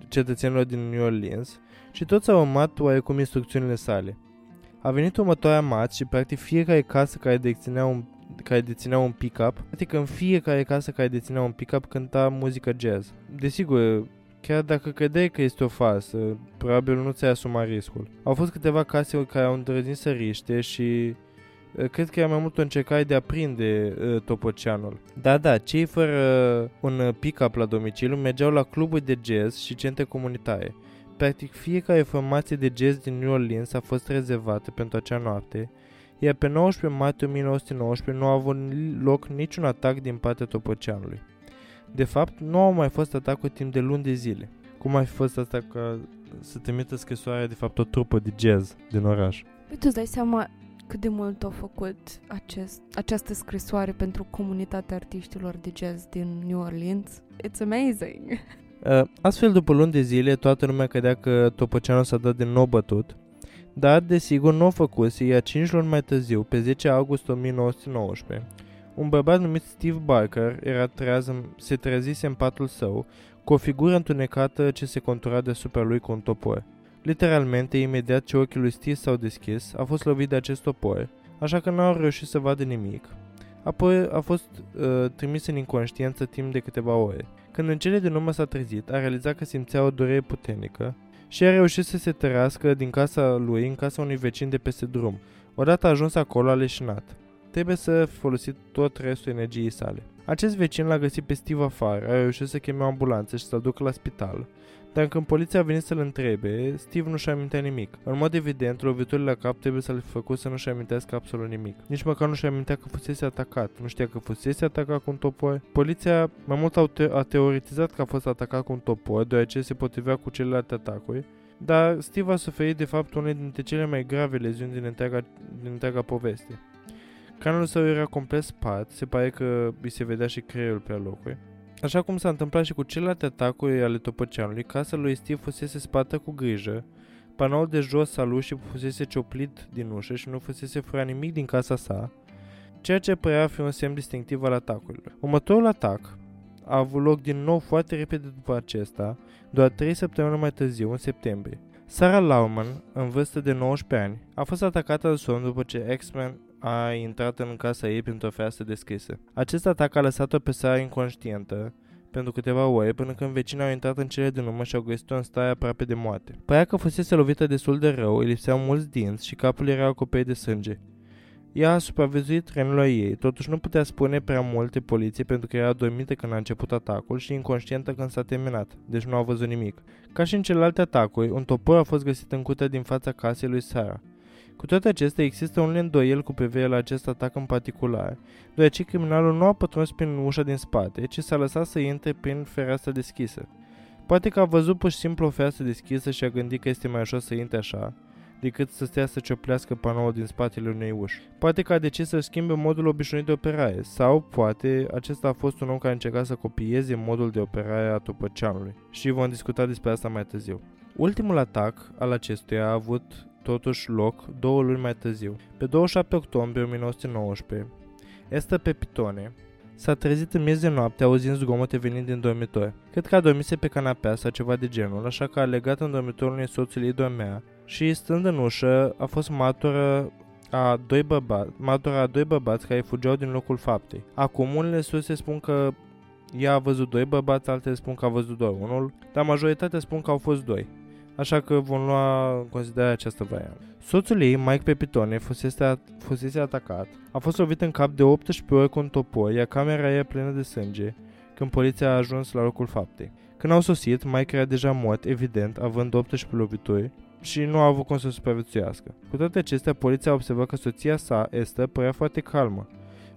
cetățenilor din New Orleans și toți au urmat oarecum instrucțiunile sale. A venit următoarea mat și practic fiecare casă care deținea un care deținea un pick-up, practic în fiecare casă care deținea un pick-up cânta muzică jazz. Desigur, Chiar dacă credeai că este o farsă, probabil nu ți-ai asumat riscul. Au fost câteva case care au îndrăznit să riște și uh, cred că era mai mult o încercare de a prinde uh, topoceanul. Da, da, cei fără uh, un pick-up la domiciliu mergeau la cluburi de jazz și centre comunitare. Practic fiecare formație de jazz din New Orleans a fost rezervată pentru acea noapte, iar pe 19 martie 1919 nu a avut loc niciun atac din partea topoceanului. De fapt, nu au mai fost atacuri timp de luni de zile. Cum ar fi fost asta ca să trimită scrisoarea de fapt o trupă de jazz din oraș?
Păi tu îți dai seama cât de mult au făcut acest, această scrisoare pentru comunitatea artiștilor de jazz din New Orleans? It's amazing!
Uh, astfel, după luni de zile, toată lumea credea că Topoceanu s-a dat din nou bătut, dar, desigur, nu o făcuse, iar 5 luni mai târziu, pe 10 august 1919, un bărbat numit Steve Barker era treaz în, se trezise în patul său, cu o figură întunecată ce se contura deasupra lui cu un topor. Literalmente, imediat ce ochii lui Steve s-au deschis, a fost lovit de acest topor, așa că n-au reușit să vadă nimic. Apoi a fost uh, trimis în inconștiență timp de câteva ore. Când în cele din urmă s-a trezit, a realizat că simțea o durere puternică și a reușit să se tărească din casa lui în casa unui vecin de peste drum. Odată ajuns acolo, a leșinat trebuie să folosit tot restul energiei sale. Acest vecin l-a găsit pe Steve afară, a reușit să cheme o ambulanță și să-l ducă la spital, dar când poliția a venit să-l întrebe, Steve nu și-a amintea nimic. În mod evident, loviturile la cap trebuie să-l făcut să nu și amintească absolut nimic. Nici măcar nu și amintea că fusese atacat. Nu știa că fusese atacat cu un topor. Poliția mai mult a, te- a teoretizat că a fost atacat cu un topor, deoarece se potrivea cu celelalte atacuri, dar Steve a suferit de fapt unele dintre cele mai grave leziuni din întreaga, din întreaga poveste. Cranul său era complet spart, se pare că îi se vedea și creierul pe locuri. Așa cum s-a întâmplat și cu celelalte atacuri ale topăceanului, casa lui Steve fusese spată cu grijă, panoul de jos al ușii fusese cioplit din ușă și nu fusese furat nimic din casa sa, ceea ce părea a fi un semn distinctiv al atacurilor. Următorul atac a avut loc din nou foarte repede după acesta, doar 3 săptămâni mai târziu, în septembrie. Sarah Lauman, în vârstă de 19 ani, a fost atacată de somn după ce X-Men a intrat în casa ei printr-o fereastră deschisă. Acest atac a lăsat-o pe Sarah inconștientă pentru câteva ore până când vecinii au intrat în cele din urmă și au găsit-o în stare aproape de moarte. Părea că fusese lovită destul de rău, îi lipseau mulți dinți și capul era acoperit de sânge. Ea a supraviețuit trenul ei, totuși nu putea spune prea multe poliției pentru că era dormită când a început atacul și inconștientă când s-a terminat, deci nu a văzut nimic. Ca și în celelalte atacuri, un topor a fost găsit în cutea din fața casei lui Sarah. Cu toate acestea, există un îndoiel cu privire la acest atac în particular, deoarece criminalul nu a pătruns prin ușa din spate, ci s-a lăsat să intre prin fereastra deschisă. Poate că a văzut pur și simplu o fereastră deschisă și a gândit că este mai ușor să intre așa, decât să stea să cioplească panoul din spatele unei uși. Poate că a decis să schimbe modul obișnuit de operare, sau poate acesta a fost un om care a încercat să copieze modul de operare a topăceanului. Și vom discuta despre asta mai târziu. Ultimul atac al acestuia a avut totuși loc două luni mai târziu. Pe 27 octombrie 1919, Esther Pepitone s-a trezit în miez de noapte auzind zgomote venind din dormitor. Cred că a dormise pe canapea sau ceva de genul, așa că a legat în dormitorul unei soțului ei dormea și stând în ușă a fost martoră a doi bărbați, martora a doi bărbați care fugeau din locul faptei. Acum unele surse spun că ea a văzut doi bărbați, altele spun că a văzut doar unul, dar majoritatea spun că au fost doi așa că vom lua în considerare această variantă. Soțul ei, Mike Pepitone, fusese, fusese atacat, a fost lovit în cap de 18 ori cu un topor, iar camera era plină de sânge când poliția a ajuns la locul faptei. Când au sosit, Mike era deja mort, evident, având 18 lovituri, și nu a avut cum să supraviețuiască. Cu toate acestea, poliția a observat că soția sa, Esther, părea foarte calmă.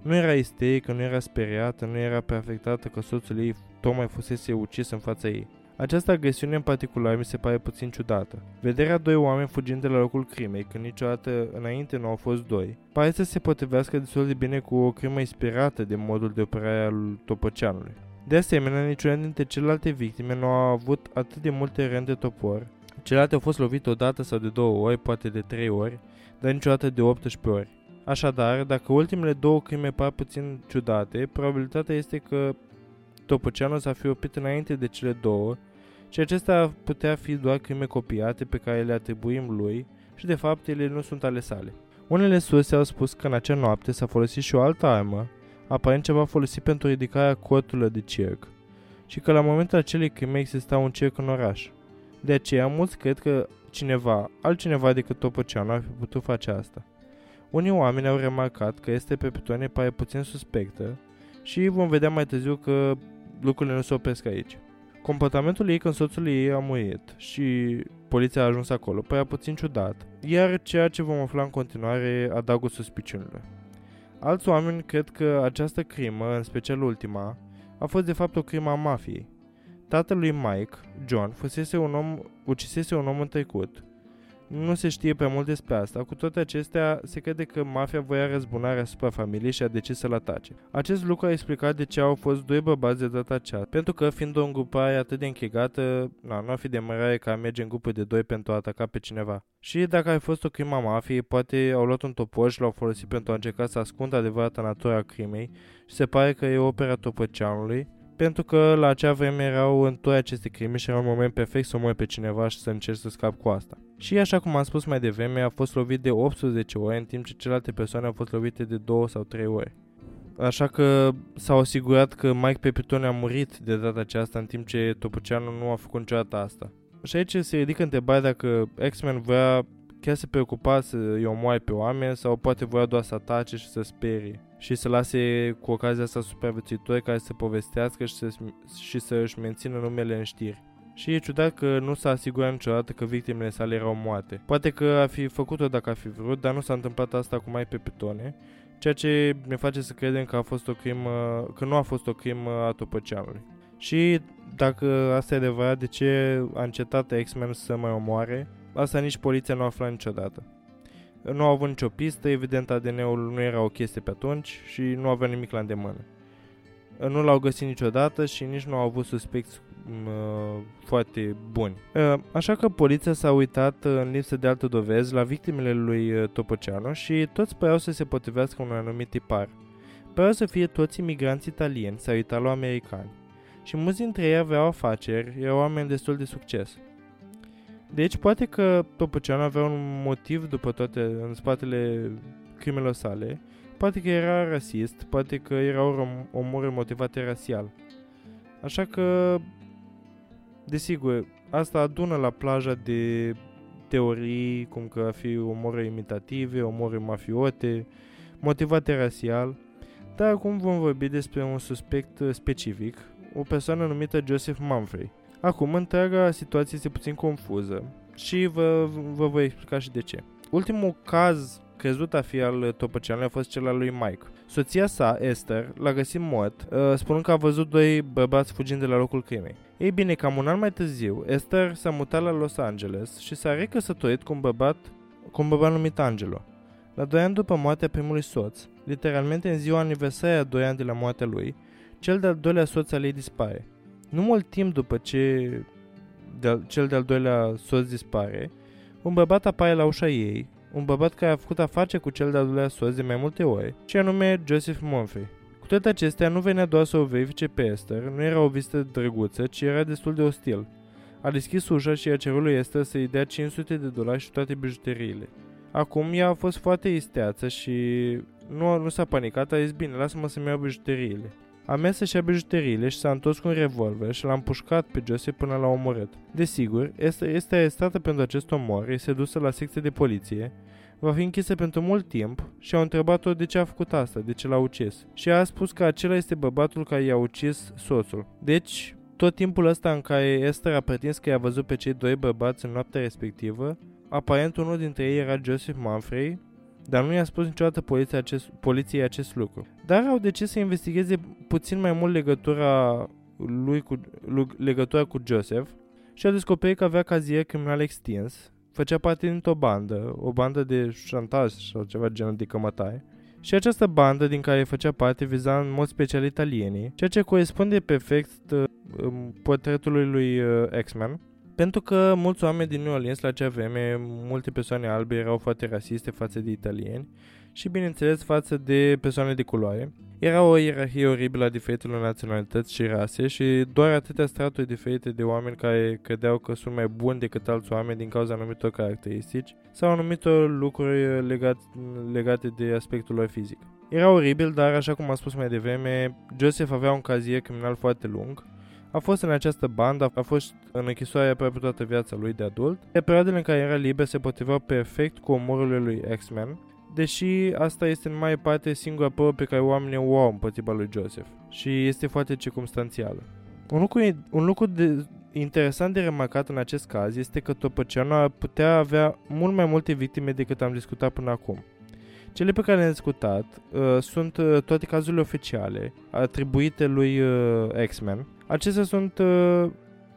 Nu era isterică, nu era speriată, nu era perfectată că soțul ei tocmai fusese ucis în fața ei. Această agresiune în particular mi se pare puțin ciudată. Vederea doi oameni fugind de la locul crimei, când niciodată înainte nu au fost doi, pare să se potrivească destul de bine cu o crimă inspirată de modul de operare al Topăceanului. De asemenea, niciuna dintre celelalte victime nu a avut atât de multe rând de topor. Celelalte au fost lovite odată sau de două ori, poate de trei ori, dar niciodată de 18 ori. Așadar, dacă ultimele două crime par puțin ciudate, probabilitatea este că Topăceanu s-a fi oprit înainte de cele două și acestea putea fi doar crime copiate pe care le atribuim lui și de fapt ele nu sunt ale sale. Unele surse au spus că în acea noapte s-a folosit și o altă armă, aparent ceva folosit pentru ridicarea corturilor de circ, și că la momentul acelei crime exista un circ în oraș. De aceea, mulți cred că cineva, altcineva decât Topăceanu ar fi putut face asta. Unii oameni au remarcat că este pe Pitoane pare puțin suspectă și vom vedea mai târziu că lucrurile nu se opresc aici. Comportamentul ei când soțul ei a murit și poliția a ajuns acolo părea puțin ciudat, iar ceea ce vom afla în continuare adaugă suspiciunile. Alți oameni cred că această crimă, în special ultima, a fost de fapt o crimă a mafiei. Tatălui Mike, John, fusese un om, ucisese un om în trecut nu se știe prea mult despre asta. Cu toate acestea, se crede că mafia voia răzbunarea asupra familiei și a decis să-l atace. Acest lucru a explicat de ce au fost doi bărbați de data aceea, pentru că fiind o îngrupare atât de închegată, na, nu ar fi de mărare ca a merge în grupă de doi pentru a ataca pe cineva. Și dacă ai fost o crimă a mafiei, poate au luat un topor și l-au folosit pentru a încerca să ascundă adevărata natura crimei și se pare că e opera topăceanului, pentru că la acea vreme erau în toate aceste crime și era un moment perfect să omori pe cineva și să încerci să scap cu asta. Și așa cum am spus mai devreme, a fost lovit de 18 ori, în timp ce celelalte persoane au fost lovite de 2 sau 3 ori. Așa că s-au asigurat că Mike Pepitone a murit de data aceasta, în timp ce Topuceanu nu a făcut niciodată asta. Și aici se ridică întrebarea dacă X-Men voia chiar se preocupa să îi omoare pe oameni sau poate voia doar să atace și să sperie și să lase cu ocazia asta supraviețuitori care să povestească și să, și să își mențină numele în știri. Și e ciudat că nu s-a asigurat niciodată că victimele sale erau moarte. Poate că a fi făcut-o dacă a fi vrut, dar nu s-a întâmplat asta cu mai pe pitone, ceea ce ne face să credem că a fost o crimă, că nu a fost o crimă a Topăceanului. Și dacă asta e adevărat, de ce a încetat X-Men să mai omoare, asta nici poliția nu afla niciodată. nu au avut nicio pistă, evident ADN-ul nu era o chestie pe atunci și nu avea nimic la îndemână. Nu l-au găsit niciodată și nici nu au avut suspecți uh, foarte buni. Uh, așa că poliția s-a uitat uh, în lipsă de alte dovezi la victimele lui uh, Topoceanu și toți păreau să se potrivească un anumit tipar. Păreau să fie toți imigranți italieni sau italo-americani. Și mulți dintre ei aveau afaceri, erau oameni destul de succes. Deci poate că Topoceanu avea un motiv după toate în spatele crimelor sale, poate că era rasist, poate că erau omoruri motivate rasial. Așa că, desigur, asta adună la plaja de teorii, cum că a fi omoruri imitative, omoruri mafiote, motivate rasial, dar acum vom vorbi despre un suspect specific, o persoană numită Joseph Mumphrey. Acum, întreaga situație este puțin confuză și vă, vă voi explica și de ce. Ultimul caz crezut a fi al topăceanului a fost cel al lui Mike. Soția sa, Esther, l-a găsit mort, uh, spunând că a văzut doi bărbați fugind de la locul crimei. Ei bine, cam un an mai târziu, Esther s-a mutat la Los Angeles și s-a recăsătorit cu un bărbat, cu un bărbat numit Angelo. La doi ani după moartea primului soț, literalmente în ziua aniversară a doi ani de la moartea lui, cel de-al doilea soț al ei dispare. Nu mult timp după ce de cel de-al doilea soț dispare, un bărbat apare la ușa ei, un bărbat care a făcut afaceri cu cel de-al doilea soț de mai multe ori, și anume Joseph Murphy. Cu toate acestea, nu venea doar să o verifice pe Esther, nu era o vizită drăguță, ci era destul de ostil. A deschis ușa și a cerut lui Esther să-i dea 500 de dolari și toate bijuteriile. Acum ea a fost foarte isteață și nu, nu s-a panicat, a zis bine, lasă-mă să-mi iau bijuteriile. A mers să-și ia bijuteriile și s-a întors cu un revolver și l-a împușcat pe Joseph până l-a omorât. Desigur, este, este arestată pentru acest omor, este dusă la secție de poliție, va fi închisă pentru mult timp și au întrebat-o de ce a făcut asta, de ce l-a ucis. Și a spus că acela este bărbatul care i-a ucis soțul. Deci, tot timpul ăsta în care Esther a pretins că i-a văzut pe cei doi bărbați în noaptea respectivă, aparent unul dintre ei era Joseph Manfrey, dar nu i-a spus niciodată poliția acest, poliției acest lucru. Dar au decis să investigheze puțin mai mult legătura lui cu, lui, legătura cu Joseph și a descoperit că avea cazier criminal extins, făcea parte dintr-o bandă, o bandă de șantaj sau ceva genul de cămătaie, și această bandă din care făcea parte viza în mod special italienii, ceea ce corespunde perfect uh, portretului lui uh, X-Men, pentru că mulți oameni din New Orleans la acea vreme, multe persoane albe erau foarte rasiste față de italieni și bineînțeles față de persoane de culoare. Era o ierarhie oribilă a diferitelor naționalități și rase și doar atâtea straturi diferite de oameni care credeau că sunt mai buni decât alți oameni din cauza anumitor caracteristici sau anumitor lucruri legate, legate de aspectul lor fizic. Era oribil, dar așa cum am spus mai devreme, Joseph avea un cazier criminal foarte lung, a fost în această bandă, a fost în închisoare aproape toată viața lui de adult, iar perioadele în care era liber se potriveau perfect cu omorurile lui X-Men, deși asta este în mai parte singura probă pe care oamenii o au împotriva lui Joseph și este foarte circumstanțială. Un lucru, un lucru de, interesant de remarcat în acest caz este că Topăceanu ar putea avea mult mai multe victime decât am discutat până acum. Cele pe care le-am discutat uh, sunt uh, toate cazurile oficiale atribuite lui uh, X-Men. Acestea sunt uh,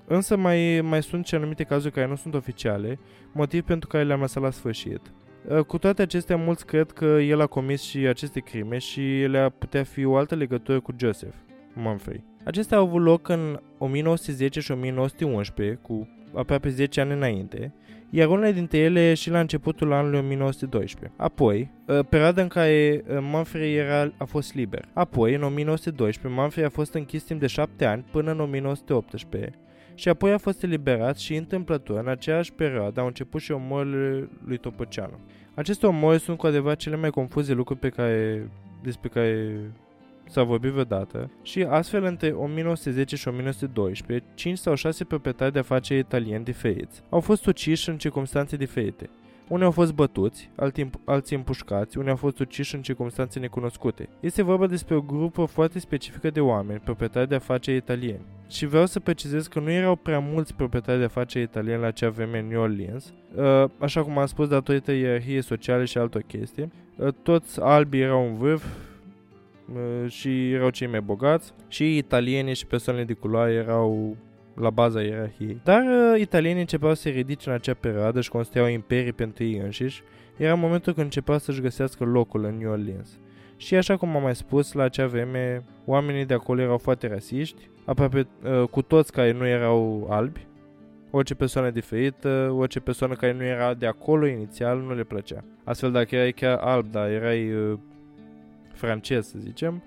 însă mai, mai sunt și anumite cazuri care nu sunt oficiale, motiv pentru care le-am lăsat la sfârșit. Uh, cu toate acestea, mulți cred că el a comis și aceste crime și ele ar putea fi o altă legătură cu Joseph Mumfrey. Acestea au avut loc în 1910 și 1911, cu aproape 10 ani înainte, iar unele dintre ele și la începutul anului 1912. Apoi, ă, perioada în care ă, Manfrey era, a fost liber. Apoi, în 1912, Manfrey a fost închis timp de 7 ani până în 1918 și apoi a fost eliberat și întâmplător în aceeași perioadă au început și omorurile lui Topăceanu. Aceste omoruri sunt cu adevărat cele mai confuze lucruri pe care, despre care s-a vorbit vreodată și astfel între 1910 și 1912, 5 sau 6 proprietari de afaceri italieni diferiți au fost uciși în circunstanțe diferite. Unii au fost bătuți, alții, alții împușcați, unii au fost uciși în circunstanțe necunoscute. Este vorba despre o grupă foarte specifică de oameni, proprietari de afaceri italieni. Și vreau să precizez că nu erau prea mulți proprietari de afaceri italieni la acea vreme în New Orleans, uh, așa cum am spus datorită ierarhiei sociale și altor chestii. Uh, toți albi erau în vârf, și erau cei mai bogați și italienii și persoanele de culoare erau la baza ierarhiei. Dar uh, italienii începeau să se ridice în acea perioadă și construiau imperii pentru ei înșiși, era momentul când începeau să-și găsească locul în New Orleans. Și așa cum am mai spus, la acea vreme, oamenii de acolo erau foarte rasiști, aproape uh, cu toți care nu erau albi, orice persoană diferită, orice persoană care nu era de acolo inițial nu le plăcea. Astfel, dacă erai chiar alb, dar erai uh, francez, să zicem,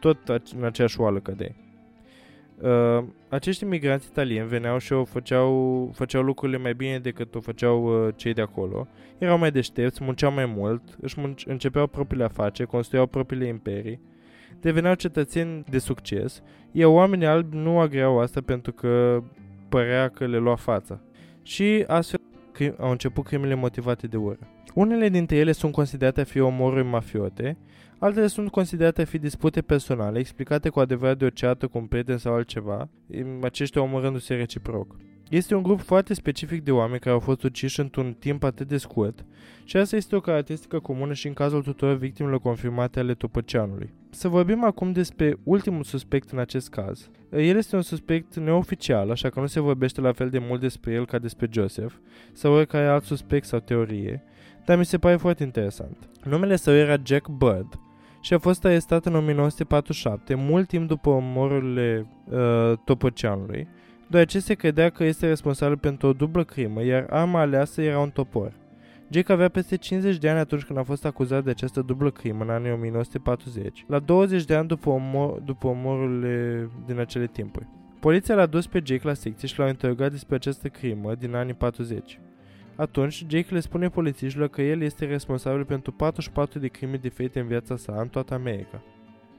tot în aceeași oală cădeai. Uh, acești imigranți italieni veneau și o făceau, făceau lucrurile mai bine decât o făceau uh, cei de acolo. Erau mai deștepți, munceau mai mult, își munce- începeau propriile afaceri, construiau propriile imperii, deveneau cetățeni de succes, iar oamenii albi nu agreau asta pentru că părea că le lua fața. Și astfel cri- au început crimele motivate de ură. Unele dintre ele sunt considerate a fi omoruri mafiote, altele sunt considerate a fi dispute personale, explicate cu adevărat de o ceată cu un prieten sau altceva, aceștia omorându-se reciproc. Este un grup foarte specific de oameni care au fost uciși într-un timp atât de scurt și asta este o caracteristică comună și în cazul tuturor victimelor confirmate ale Topăceanului. Să vorbim acum despre ultimul suspect în acest caz. El este un suspect neoficial, așa că nu se vorbește la fel de mult despre el ca despre Joseph sau oricare alt suspect sau teorie, dar mi se pare foarte interesant. Numele său era Jack Bird și a fost arestat în 1947, mult timp după omorurile uh, Topăceanului, deoarece se credea că este responsabil pentru o dublă crimă, iar arma aleasă era un topor. Jake avea peste 50 de ani atunci când a fost acuzat de această dublă crimă în anii 1940, la 20 de ani după, omor, după omorurile din acele timpuri. Poliția l-a dus pe Jake la secție și l-a interogat despre această crimă din anii 40. Atunci, Jake le spune polițiștilor că el este responsabil pentru 44 de crime diferite în viața sa în toată America.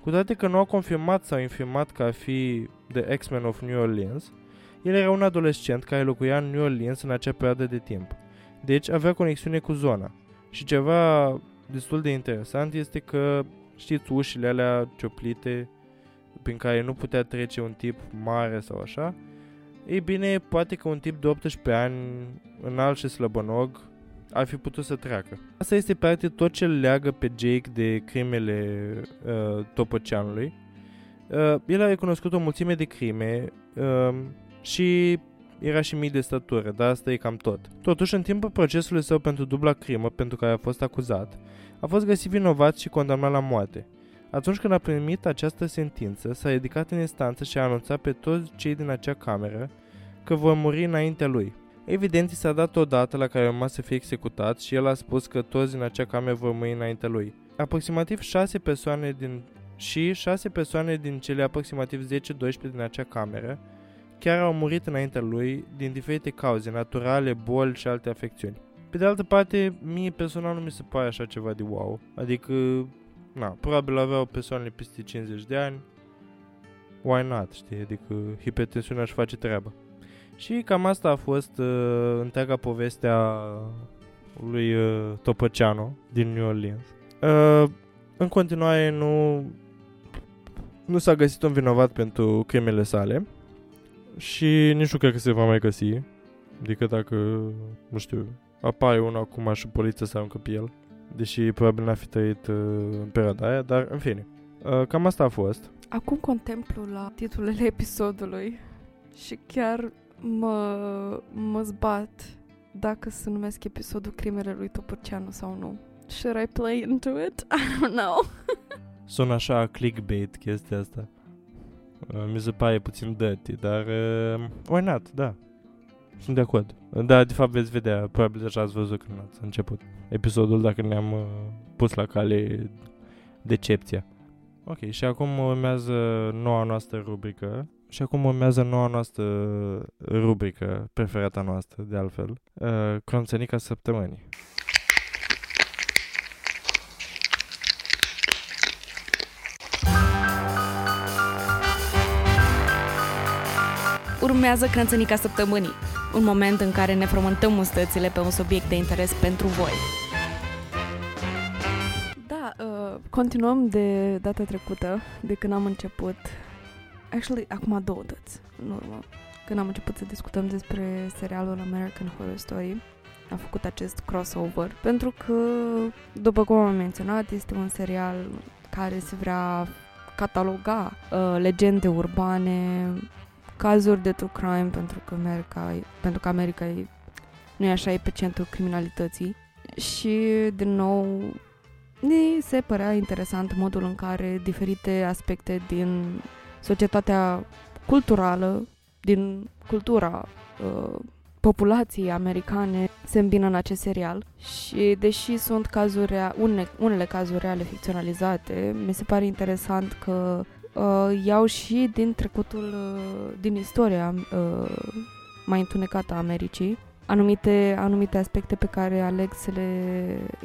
Cu toate că nu au confirmat sau infirmat că ar fi The X-Men of New Orleans, el era un adolescent care locuia în New Orleans în acea perioadă de timp. Deci avea conexiune cu zona. Și ceva destul de interesant este că știți ușile alea cioplite prin care nu putea trece un tip mare sau așa, ei bine, poate că un tip de 18 ani, înalt și slăbănog, ar fi putut să treacă. Asta este practic tot ce leagă pe Jake de crimele uh, Topăceanului. Uh, el a recunoscut o mulțime de crime uh, și era și mic de statură, dar asta e cam tot. Totuși, în timpul procesului său pentru dubla crimă pentru care a fost acuzat, a fost găsit vinovat și condamnat la moarte. Atunci când a primit această sentință, s-a ridicat în instanță și a anunțat pe toți cei din acea cameră că vor muri înaintea lui. Evident, i s-a dat o dată la care urma să fie executat și el a spus că toți din acea cameră vor muri înaintea lui. Aproximativ 6 persoane din și 6 persoane din cele aproximativ 10-12 din acea cameră chiar au murit înaintea lui din diferite cauze, naturale, boli și alte afecțiuni. Pe de altă parte, mie personal nu mi se pare așa ceva de wow. Adică, na, probabil aveau persoanele peste 50 de ani. Why not, știi? Adică hipertensiunea își face treaba. Și cam asta a fost uh, întreaga poveste a lui uh, Topăceanu din New Orleans. Uh, în continuare nu nu s-a găsit un vinovat pentru crimele sale și nici nu cred că se va mai găsi. Adică dacă, nu știu, apare unul acum și poliția să aruncă pe el. Deși probabil n-a fi trăit uh, în perioada aia, dar în fine. Uh, cam asta a fost.
Acum contemplu la titlurile episodului și chiar mă, mă zbat dacă să numesc episodul Crimele lui Topurceanu sau nu. Should I play into it? I don't know.
Sună așa clickbait chestia asta. Uh, mi se pare puțin dirty, dar uh, why not, da. Sunt de acord. Da, de fapt veți vedea, probabil deja ați văzut când ați început episodul dacă ne-am uh, pus la cale decepția. Ok, și acum urmează noua noastră rubrică. Și acum urmează noua noastră rubrică, preferata noastră, de altfel, uh, Cronțănica Săptămânii.
Urmează Crânțănica Săptămânii, un moment în care ne frământăm mustățile pe un subiect de interes pentru voi.
Da, uh, continuăm de data trecută, de când am început. Actually, acum două dăți, în urmă. Când am început să discutăm despre serialul American Horror Story, am făcut acest crossover, pentru că, după cum am menționat, este un serial care se vrea cataloga uh, legende urbane cazuri de true crime pentru că America, e- pentru că America e, nu e așa epicentul criminalității. Și din nou ne se părea interesant modul în care diferite aspecte din societatea culturală, din cultura uh, populației americane se îmbină în acest serial. Și deși sunt cazuri rea- unele, unele cazuri reale ficționalizate, mi se pare interesant că uh, iau și din trecutul, uh, din istoria uh, mai întunecată a Americii, anumite, anumite aspecte pe care aleg să le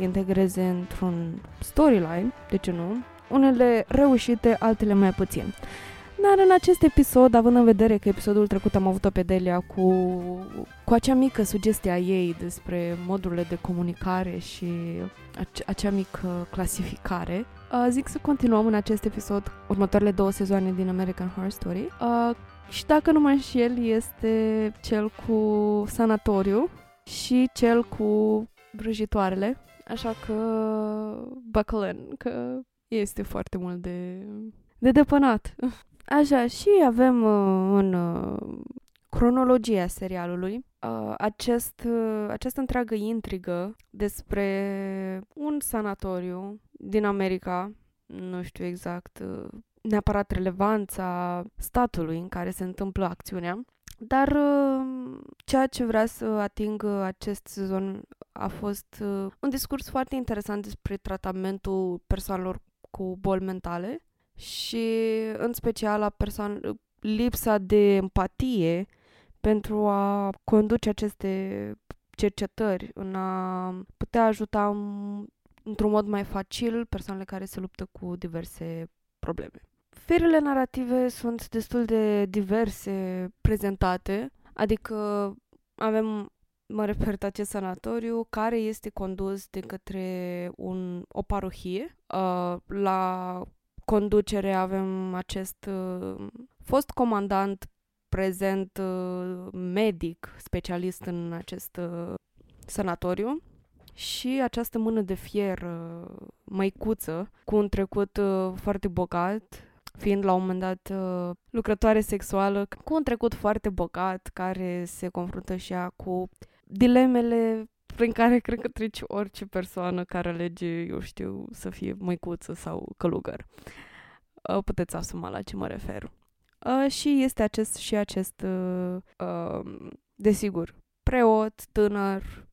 integreze într-un storyline, de ce nu? Unele reușite, altele mai puțin. Dar în acest episod, având în vedere că episodul trecut am avut-o pe Delia cu, cu acea mică sugestie a ei despre modurile de comunicare și ace- acea mică clasificare, uh, zic să continuăm în acest episod următoarele două sezoane din American Horror Story. Uh, și dacă nu mă înșel, este cel cu sanatoriu și cel cu vrăjitoarele. Așa că buckle in, că este foarte mult de, de depănat. Așa, și avem uh, în uh, cronologia serialului uh, acest, uh, această întreagă intrigă despre un sanatoriu din America, nu știu exact uh, neapărat relevanța statului în care se întâmplă acțiunea, dar uh, ceea ce vrea să atingă acest sezon a fost uh, un discurs foarte interesant despre tratamentul persoanelor cu boli mentale și în special a persoan- lipsa de empatie pentru a conduce aceste cercetări, în a putea ajuta în- într-un mod mai facil persoanele care se luptă cu diverse probleme. Firele narrative sunt destul de diverse prezentate, adică avem, mă refer la acest sanatoriu, care este condus de către un, o parohie. Uh, la conducere avem acest uh, fost comandant prezent uh, medic, specialist în acest uh, sanatoriu și această mână de fier uh, măicuță cu un trecut uh, foarte bogat, fiind la un moment dat uh, lucrătoare sexuală, cu un trecut foarte bogat, care se confruntă și ea cu dilemele prin care cred că trece orice persoană care alege, eu știu, să fie măicuță sau călugăr. Uh, puteți asuma la ce mă refer. Uh, și este acest și acest, uh, uh, desigur, preot tânăr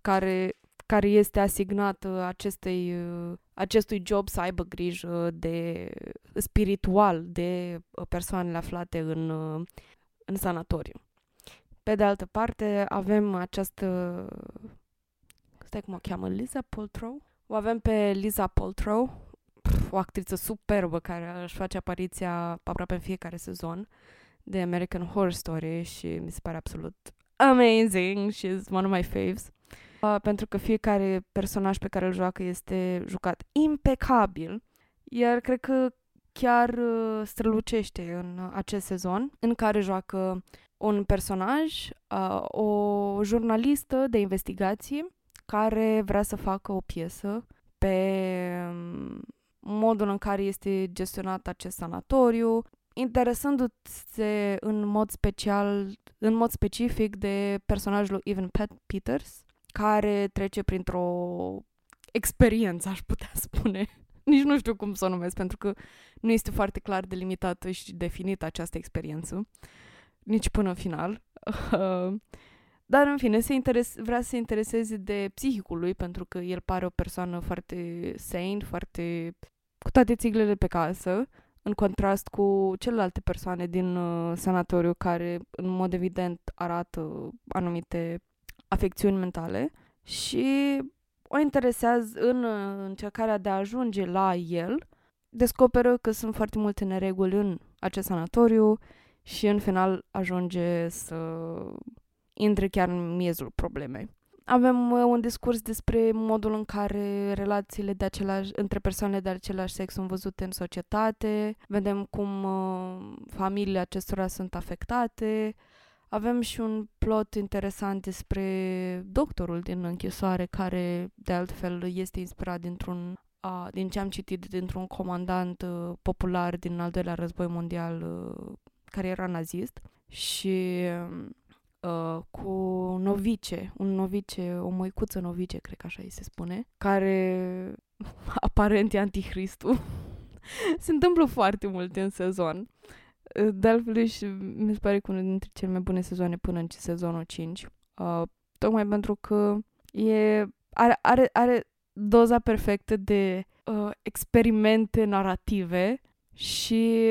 care care este asignat uh, acestei, uh, acestui job să aibă grijă de spiritual de uh, persoanele aflate în, uh, în sanatoriu. Pe de altă parte, avem această... Stai cum o cheamă? Lisa Poltrow? O avem pe Lisa Poltrow, pf, o actriță superbă care își face apariția aproape în fiecare sezon de American Horror Story și mi se pare absolut amazing. She's one of my faves. Uh, pentru că fiecare personaj pe care îl joacă este jucat impecabil, iar cred că chiar uh, strălucește în uh, acest sezon, în care joacă un personaj, uh, o jurnalistă de investigație, care vrea să facă o piesă pe um, modul în care este gestionat acest sanatoriu, interesându-se în mod special, în mod specific de personajul lui Evan Pet- Peters, care trece printr-o experiență, aș putea spune. Nici nu știu cum să o numesc, pentru că nu este foarte clar delimitată și definită această experiență, nici până în final. Dar, în fine, se interes- vrea să se intereseze de psihicul lui, pentru că el pare o persoană foarte sane, foarte cu toate țiglele pe casă, în contrast cu celelalte persoane din uh, sanatoriu care, în mod evident, arată anumite afecțiuni mentale și o interesează în uh, încercarea de a ajunge la el, descoperă că sunt foarte multe nereguli în acest sanatoriu și în final ajunge să intre chiar în miezul problemei. Avem uh, un discurs despre modul în care relațiile de același, între persoanele de același sex sunt văzute în societate, vedem cum uh, familiile acestora sunt afectate, avem și un plot interesant despre doctorul din închisoare, care, de altfel, este inspirat dintr-un, a, din ce am citit, dintr-un comandant uh, popular din al doilea război mondial uh, care era nazist. și uh, cu novice, un novice, o măicuță novice, cred că așa îi se spune, care aparent e anticristul. se întâmplă foarte multe în sezon. De altfel, și mi se pare că unul dintre cele mai bune sezoane până în sezonul 5. Uh, tocmai pentru că e, are, are, are doza perfectă de uh, experimente narrative și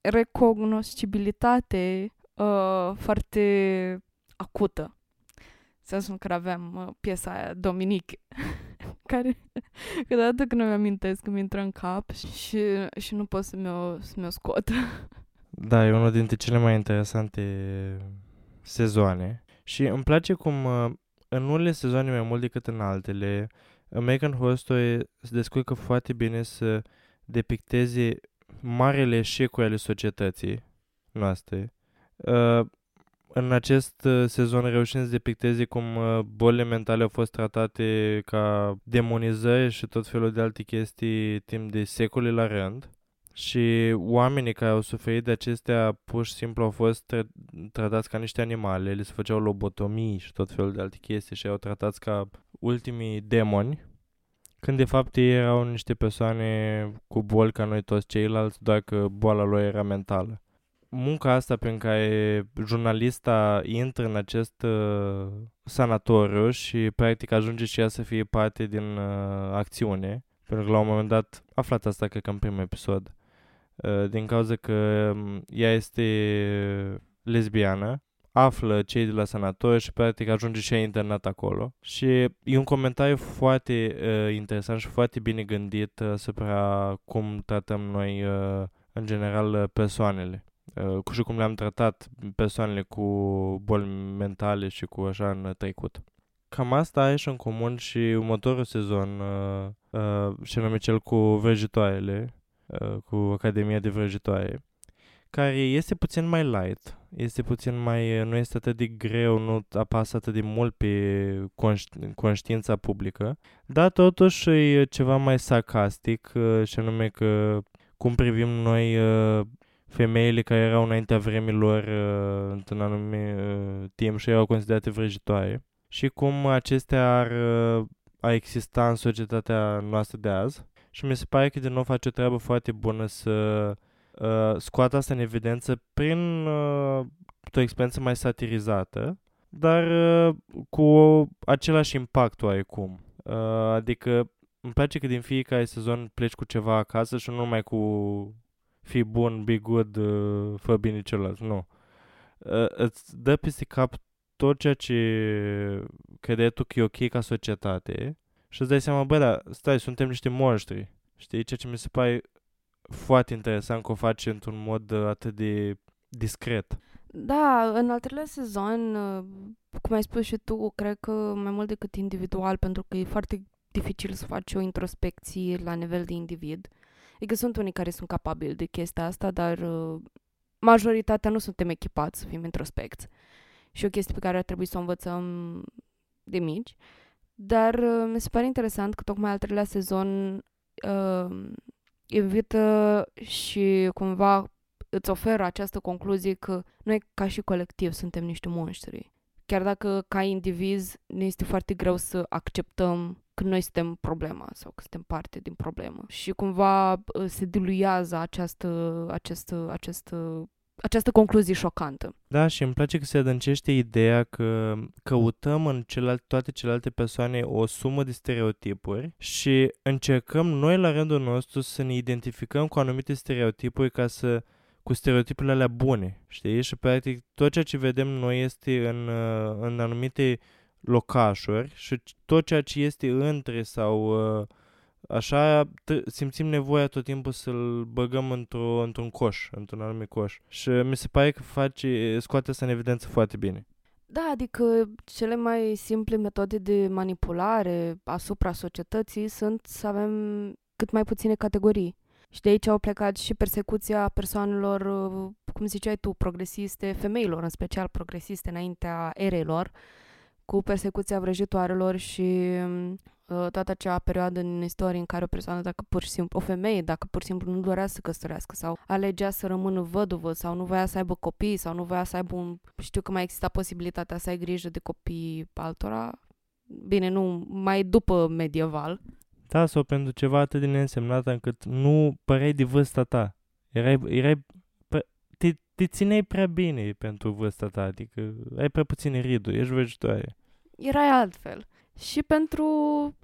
recognoscibilitate uh, foarte acută. În sensul că aveam uh, piesa aia Dominic, care câteodată când îmi amintesc îmi intră în cap și, și nu pot să mi-o, să mi-o scot.
Da, e unul dintre cele mai interesante sezoane și îmi place cum uh, în unele sezoane mai mult decât în altele, American Horror Story se descurcă foarte bine să depicteze marele eșecuri ale societății noastre. Uh, în acest uh, sezon reușim să depicteze cum uh, bolile mentale au fost tratate ca demonizări și tot felul de alte chestii timp de secole la rând. Și oamenii care au suferit de acestea pur și simplu au fost tra- tratați ca niște animale, le se făceau lobotomii și tot felul de alte chestii și au tratați ca ultimii demoni când de fapt ei erau niște persoane cu boli ca noi toți ceilalți, doar că boala lor era mentală. Munca asta prin care jurnalista intră în acest uh, sanatoriu și practic ajunge și ea să fie parte din uh, acțiune, pentru că la un moment dat aflat asta cred că în primul episod, uh, din cauza că um, ea este lesbiană află cei de la sanatoriu și practic ajunge și ea internat acolo. Și e un comentariu foarte uh, interesant și foarte bine gândit uh, asupra cum tratăm noi uh, în general uh, persoanele. Uh, cu și cum le-am tratat persoanele cu boli mentale și cu așa în trecut. Cam asta are și în comun și următorul sezon, uh, uh, și anume cel cu vrăjitoarele, uh, cu Academia de Vrăjitoare care este puțin mai light, este puțin mai, nu este atât de greu, nu apasă atât de mult pe conști, conștiința publică, dar totuși e ceva mai sarcastic uh, și anume că cum privim noi uh, femeile care erau înaintea vremilor uh, într-un anume timp și erau considerate vrăjitoare și cum acestea ar a exista în societatea noastră de azi. Și mi se pare că din nou face o treabă foarte bună să uh, scoată asta în evidență prin uh, o experiență mai satirizată, dar uh, cu același impact oarecum. Uh, adică îmi place că din fiecare sezon pleci cu ceva acasă și nu numai cu fi bun, be good, uh, fă bine celălalt. Nu. Uh, îți dă peste cap tot ceea ce credeai tu că e ok ca societate și îți dai seama, bă, da, stai, suntem niște monștri. Știi? Ceea ce mi se pare foarte interesant că o face într-un mod uh, atât de discret.
Da, în al treilea sezon, uh, cum ai spus și tu, cred că mai mult decât individual, pentru că e foarte dificil să faci o introspecție la nivel de individ. Adică sunt unii care sunt capabili de chestia asta, dar uh, majoritatea nu suntem echipați să fim introspecți. Și o chestie pe care ar trebui să o învățăm de mici. Dar mi se pare interesant că tocmai al treilea sezon uh, invită și cumva îți oferă această concluzie că noi ca și colectiv suntem niște monștri. Chiar dacă ca indiviz ne este foarte greu să acceptăm că noi suntem problema sau că suntem parte din problemă. Și cumva uh, se diluează această, această, această această concluzie șocantă.
Da, și îmi place că se adâncește ideea că căutăm în celelalte, toate celelalte persoane o sumă de stereotipuri și încercăm noi la rândul nostru să ne identificăm cu anumite stereotipuri ca să cu stereotipurile alea bune, știi? Și practic tot ceea ce vedem noi este în, uh, în anumite locașuri și tot ceea ce este între sau uh, Așa simțim nevoia tot timpul să-l băgăm într-o, într-un coș, într-un anumit coș. Și mi se pare că face, scoate asta în evidență foarte bine.
Da, adică cele mai simple metode de manipulare asupra societății sunt să avem cât mai puține categorii. Și de aici au plecat și persecuția persoanelor, cum ziceai tu, progresiste, femeilor în special progresiste înaintea erelor, cu persecuția vrăjitoarelor și uh, toată acea perioadă în istorie în care o persoană, dacă pur și simplu, o femeie, dacă pur și simplu nu dorea să căsătorească sau alegea să rămână văduvă sau nu voia să aibă copii sau nu voia să aibă un... Știu că mai exista posibilitatea să ai grijă de copii altora. Bine, nu, mai după medieval.
Da, sau pentru ceva atât de neînsemnat încât nu păreai de vârsta ta. Erai, erai te, te țineai prea bine pentru vârsta ta, adică ai prea puține riduri, ești vrăjitoare.
Erai altfel. Și pentru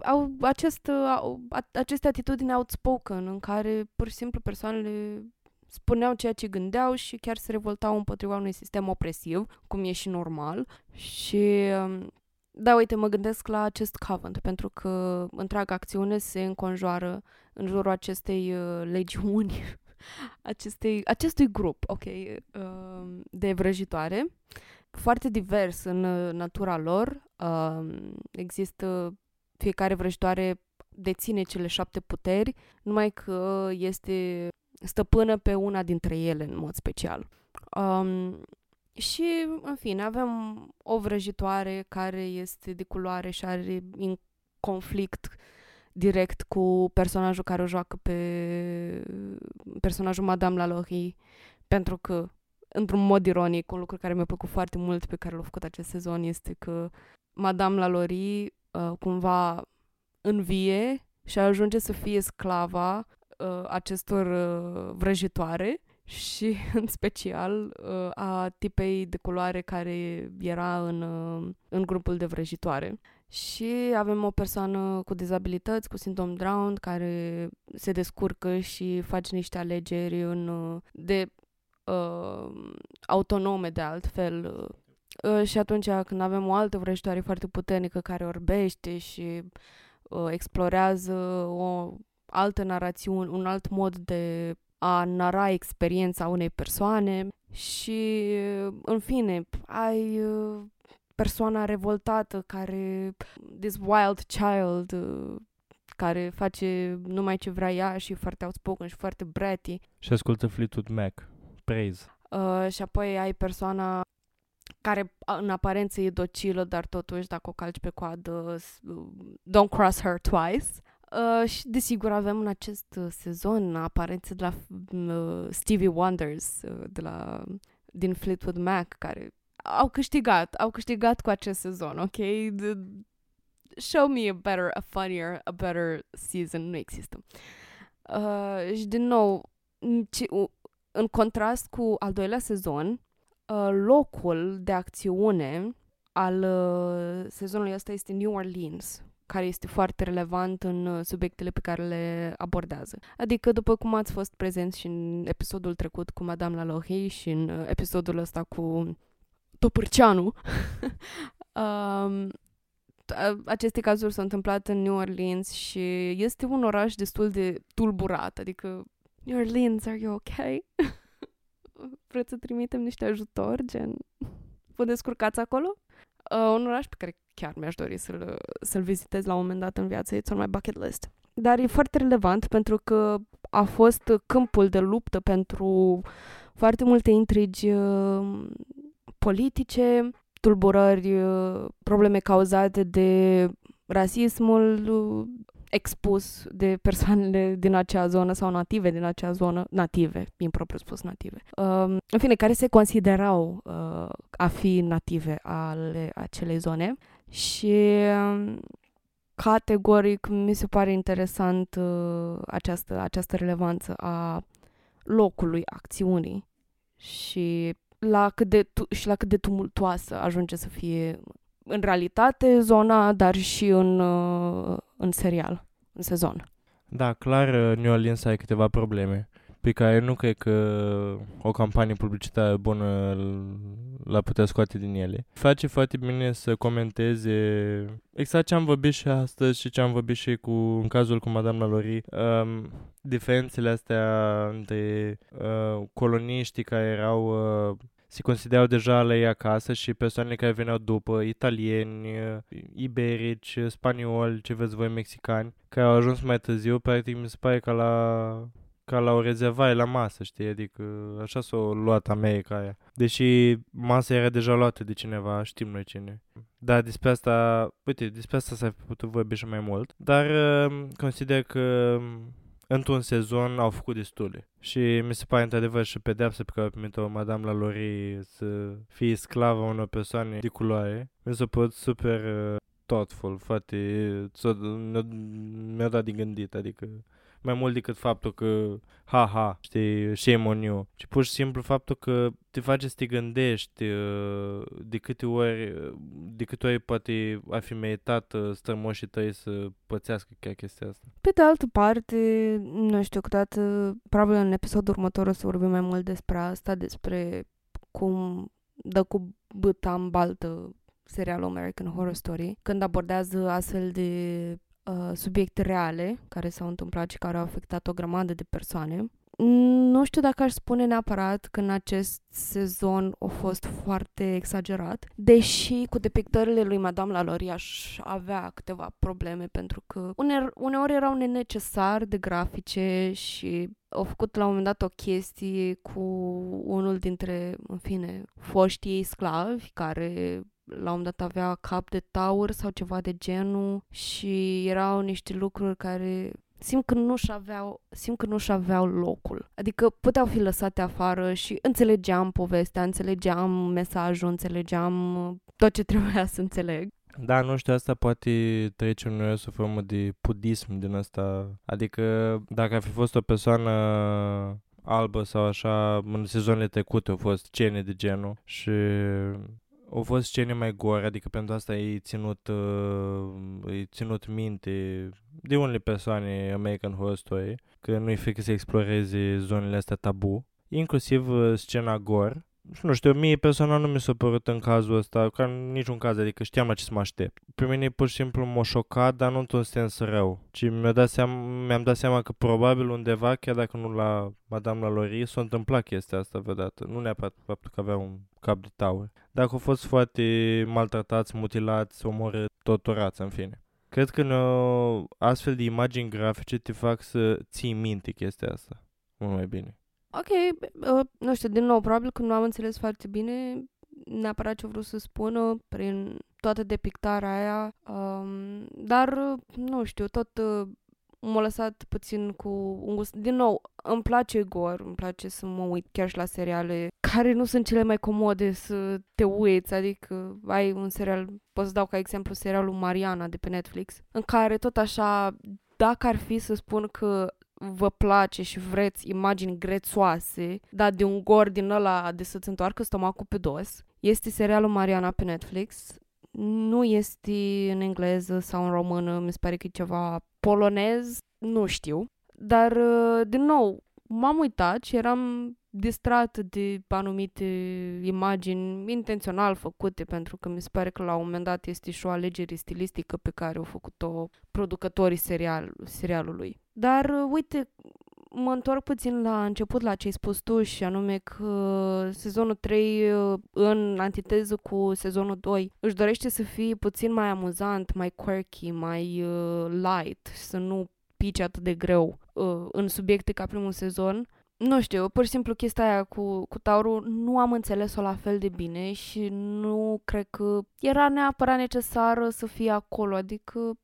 au, acest, au, aceste atitudini outspoken în care pur și simplu persoanele spuneau ceea ce gândeau și chiar se revoltau împotriva unui sistem opresiv, cum e și normal. Și um, da, uite, mă gândesc la acest Covenant, pentru că întreaga acțiune se înconjoară în jurul acestei uh, legiuni acestei, acestui grup, ok, uh, de vrăjitoare, foarte divers în uh, natura lor. Uh, există fiecare vrăjitoare deține cele șapte puteri, numai că este stăpână pe una dintre ele în mod special. Um, și, în fine, avem o vrăjitoare care este de culoare și are în conflict direct cu personajul care o joacă pe personajul Madame Lalaurie, pentru că, într-un mod ironic, un lucru care mi-a plăcut foarte mult pe care l-a făcut acest sezon este că Madame Lalaurie uh, cumva învie și ajunge să fie sclava uh, acestor uh, vrăjitoare și în special uh, a tipei de culoare care era în, uh, în grupul de vrăjitoare și avem o persoană cu dizabilități, cu sindrom Down, care se descurcă și face niște alegeri în, de uh, autonome de altfel. Uh, și atunci când avem o altă vrăjitoare foarte puternică care orbește și uh, explorează o altă narațiune, un alt mod de a nara experiența unei persoane și, în fine, ai uh, persoana revoltată care, this wild child, uh, care face numai ce vrea ea și foarte outspoken și foarte bratty.
Și ascultă Fleetwood Mac. Praise.
Uh, și apoi ai persoana care în aparență e docilă, dar totuși dacă o calci pe coadă, uh, don't cross her twice. Uh, și desigur avem în acest uh, sezon aparențe de la uh, Stevie Wonders, uh, de la, din Fleetwood Mac, care au câștigat, au câștigat cu acest sezon, ok? The, show me a better, a funnier, a better season. Nu există. Uh, și din nou, în contrast cu al doilea sezon, uh, locul de acțiune al uh, sezonului ăsta este New Orleans, care este foarte relevant în uh, subiectele pe care le abordează. Adică, după cum ați fost prezenți și în episodul trecut cu Madame Lalaurie și în uh, episodul ăsta cu Topârceanu. um, aceste cazuri s-au întâmplat în New Orleans și este un oraș destul de tulburat, adică New Orleans, are you okay? Vreți să trimitem niște ajutor, gen? Vă descurcați acolo? Uh, un oraș pe care chiar mi-aș dori să-l, să-l vizitez la un moment dat în viață, it's on my bucket list. Dar e foarte relevant pentru că a fost câmpul de luptă pentru foarte multe intrigi uh, politice, tulburări, uh, probleme cauzate de rasismul uh, expus de persoanele din acea zonă sau native din acea zonă, native, impropriu spus native, um, în fine, care se considerau uh, a fi native ale acelei zone și um, categoric mi se pare interesant uh, această, această relevanță a locului acțiunii și la cât de tu- și la cât de tumultoasă ajunge să fie în realitate zona, dar și în, uh, în serial, în sezon.
Da, clar uh, New Orleans are câteva probleme pe care nu cred că o campanie publicitară bună l-a putea scoate din ele. Face foarte bine să comenteze exact ce am vorbit și astăzi și ce am vorbit și cu, în cazul cu Madame Lalori, um, diferențele astea între uh, coloniștii care erau uh, se considerau deja la ei acasă și persoanele care veneau după, italieni, uh, iberici, spanioli, ce veți voi, mexicani, care au ajuns mai târziu, practic mi se pare că la ca la o rezervare la masă, știi? Adică așa s-a luat America aia. Deși masa era deja luată de cineva, știm noi cine. Da, despre asta, uite, despre asta s-a putut vorbi și mai mult, dar uh, consider că um, într-un sezon au făcut destule. Și mi se pare într-adevăr și pedeapsa pe care a primit-o Madame la Lori să fie sclavă unor persoane de culoare. Mi s-a părut super uh, thoughtful, foarte... Mi-a, mi-a dat de gândit, adică mai mult decât faptul că ha-ha, știi, shame on you, ci pur și simplu faptul că te face să te gândești uh, de câte ori, de câte ori poate a fi meritat uh, strămoșii tăi să pățească chiar chestia asta.
Pe de altă parte, nu știu, câteodată, probabil în episodul următor o să vorbim mai mult despre asta, despre cum dă cu băta în baltă serialul American Horror Story, când abordează astfel de uh, subiecte reale care s-au întâmplat și care au afectat o grămadă de persoane. Nu știu dacă aș spune neapărat că în acest sezon a fost foarte exagerat, deși cu depictările lui Madame Lalaurie aș avea câteva probleme pentru că uneori, uneori erau nenecesar de grafice și au făcut la un moment dat o chestie cu unul dintre, în fine, foștii ei sclavi care la un dat avea cap de taur sau ceva de genul și erau niște lucruri care simt că nu-și aveau, simt că nu-și aveau locul. Adică puteau fi lăsate afară și înțelegeam povestea, înțelegeam mesajul, înțelegeam tot ce trebuia să înțeleg.
Da, nu știu, asta poate trece în o formă de pudism din asta. Adică dacă ar fi fost o persoană albă sau așa, în sezoanele trecute au fost scene de genul și au fost scene mai gore, adică pentru asta e ținut, uh, e ținut minte de unele persoane American Horror Story, că nu-i frică să exploreze zonele astea tabu, inclusiv uh, scena gore, nu știu, mie personal nu mi s-a părut în cazul ăsta, ca în niciun caz, adică știam la ce să mă aștept. Pe mine pur și simplu m-a șocat, dar nu într-un sens rău, ci mi-am dat, seama, mi-am dat seama că probabil undeva, chiar dacă nu la Madame la Lori, s-a întâmplat chestia asta vreodată. Nu neapărat faptul că avea un cap de taur. Dacă au fost foarte maltratați, mutilați, omorâți, torturați, în fine. Cred că astfel de imagini grafice te fac să ții minte chestia asta mult mai bine.
Ok, uh, nu știu, din nou, probabil că nu am înțeles foarte bine neapărat ce vreau să spună prin toată depictarea aia, um, dar, nu știu, tot uh, m-a lăsat puțin cu un gust. Din nou, îmi place Gor, îmi place să mă uit chiar și la seriale care nu sunt cele mai comode să te uiți, adică ai un serial, pot să dau ca exemplu serialul Mariana de pe Netflix, în care tot așa, dacă ar fi să spun că vă place și vreți imagini grețoase, dar de un gor din ăla de să-ți întoarcă stomacul pe dos, este serialul Mariana pe Netflix. Nu este în engleză sau în română, mi se pare că e ceva polonez, nu știu. Dar, uh, din nou, m-am uitat și eram distrat de anumite imagini intențional făcute, pentru că mi se pare că la un moment dat este și o alegere stilistică pe care au făcut-o producătorii serial, serialului. Dar, uh, uite, mă întorc puțin la început la ce ai spus tu și anume că sezonul 3 uh, în antiteză cu sezonul 2 își dorește să fie puțin mai amuzant, mai quirky, mai uh, light, să nu pice atât de greu uh, în subiecte ca primul sezon nu știu, pur și simplu chestia aia cu, cu Taurul nu am înțeles-o la fel de bine și nu cred că era neapărat necesară să fie acolo. Adică,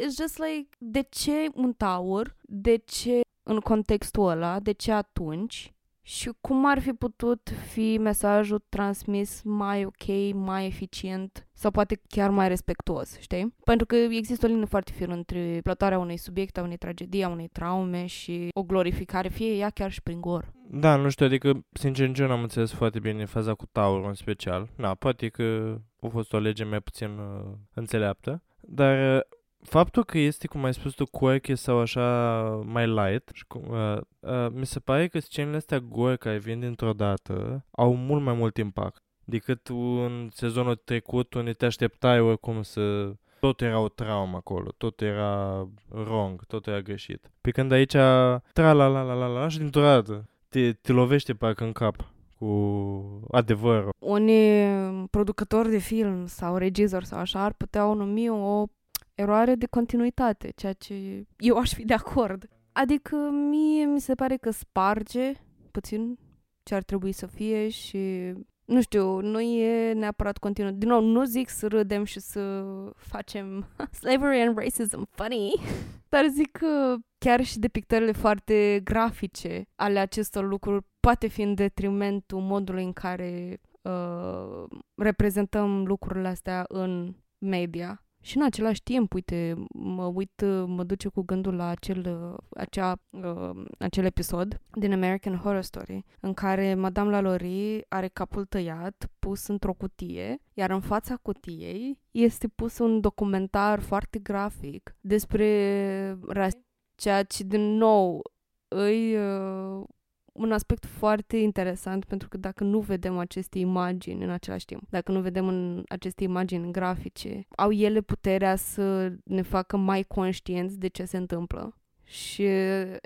it's just like, de ce un Taur? De ce în contextul ăla? De ce atunci? Și cum ar fi putut fi mesajul transmis mai ok, mai eficient sau poate chiar mai respectuos, știi? Pentru că există o linie foarte firă între plătarea unei subiecte, a unei tragedii, a unei traume și o glorificare, fie ea chiar și prin gor.
Da, nu știu, adică, sincer, nici eu n-am înțeles foarte bine faza cu Taur în special. Na, poate că a fost o lege mai puțin uh, înțeleaptă, dar uh, faptul că este, cum ai spus tu, quirky sau așa mai light, și cum, uh, uh, mi se pare că scenele astea gore care vin dintr-o dată au mult mai mult impact decât un sezonul trecut unde te așteptai oricum să... Tot era o traumă acolo, tot era wrong, tot era greșit. Pe când aici, tra la la la la la și dintr-o dată te, te lovește parcă în cap cu adevărul.
Unii producători de film sau regizori sau așa ar putea o numi o eroare de continuitate, ceea ce eu aș fi de acord. Adică mie mi se pare că sparge puțin ce ar trebui să fie și nu știu, nu e neapărat continuu. Din nou, nu zic să râdem și să facem slavery and racism funny, dar zic că chiar și depictările foarte grafice ale acestor lucruri poate fi în detrimentul modului în care uh, reprezentăm lucrurile astea în media. Și în același timp, uite, mă uit, mă duce cu gândul la acel, acea, uh, acel episod din American Horror Story, în care Madame Lalaurie are capul tăiat, pus într-o cutie, iar în fața cutiei este pus un documentar foarte grafic despre ras- ceea ce, din nou, îi uh, un aspect foarte interesant pentru că dacă nu vedem aceste imagini în același timp, dacă nu vedem în aceste imagini grafice, au ele puterea să ne facă mai conștienți de ce se întâmplă. Și e,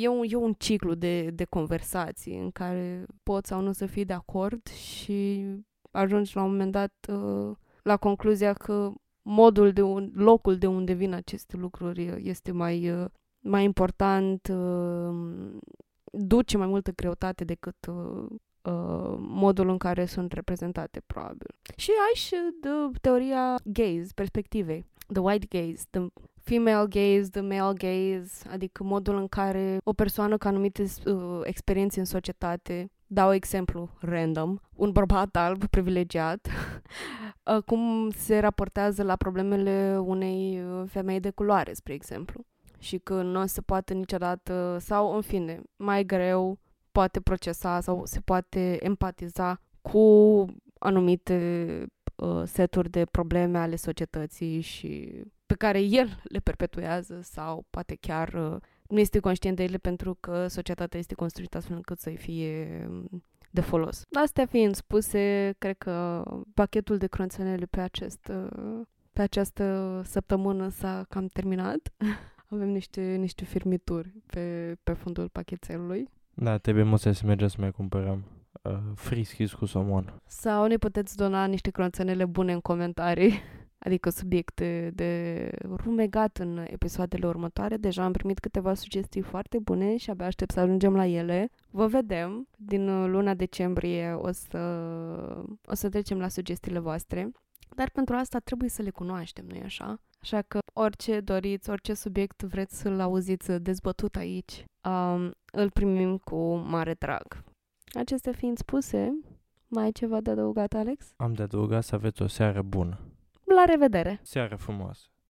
e, un, e un ciclu de, de conversații în care poți sau nu să fii de acord și ajungi la un moment dat uh, la concluzia că modul de un, locul de unde vin aceste lucruri este mai, uh, mai important uh, duce mai multă greutate decât uh, uh, modul în care sunt reprezentate, probabil. Și ai și de teoria gaze, perspectivei. The white gaze, the female gaze, the male gaze, adică modul în care o persoană cu anumite uh, experiențe în societate, dau exemplu random, un bărbat alb privilegiat, uh, cum se raportează la problemele unei uh, femei de culoare, spre exemplu și că nu se poate niciodată, sau în fine, mai greu poate procesa sau se poate empatiza cu anumite uh, seturi de probleme ale societății și pe care el le perpetuează sau poate chiar uh, nu este conștient de ele pentru că societatea este construită astfel încât să-i fie um, de folos. Astea fiind spuse, cred că pachetul de cronțenele pe, acest, uh, pe această săptămână s-a cam terminat. Avem niște, niște firmituri pe, pe fundul pachetelului.
Da, trebuie mult să mergem să mai cumpărăm uh, friskis cu somon.
Sau ne puteți dona niște cronțenele bune în comentarii, adică subiecte de rumegat în episoadele următoare. Deja am primit câteva sugestii foarte bune și abia aștept să ajungem la ele. Vă vedem din luna decembrie, o să, o să trecem la sugestiile voastre. Dar pentru asta trebuie să le cunoaștem, nu-i așa? Așa că orice doriți, orice subiect vreți să-l auziți dezbătut aici, um, îl primim cu mare drag. Acestea fiind spuse, mai ai ceva de adăugat, Alex?
Am de adăugat să aveți o seară bună.
La revedere!
Seară frumoasă!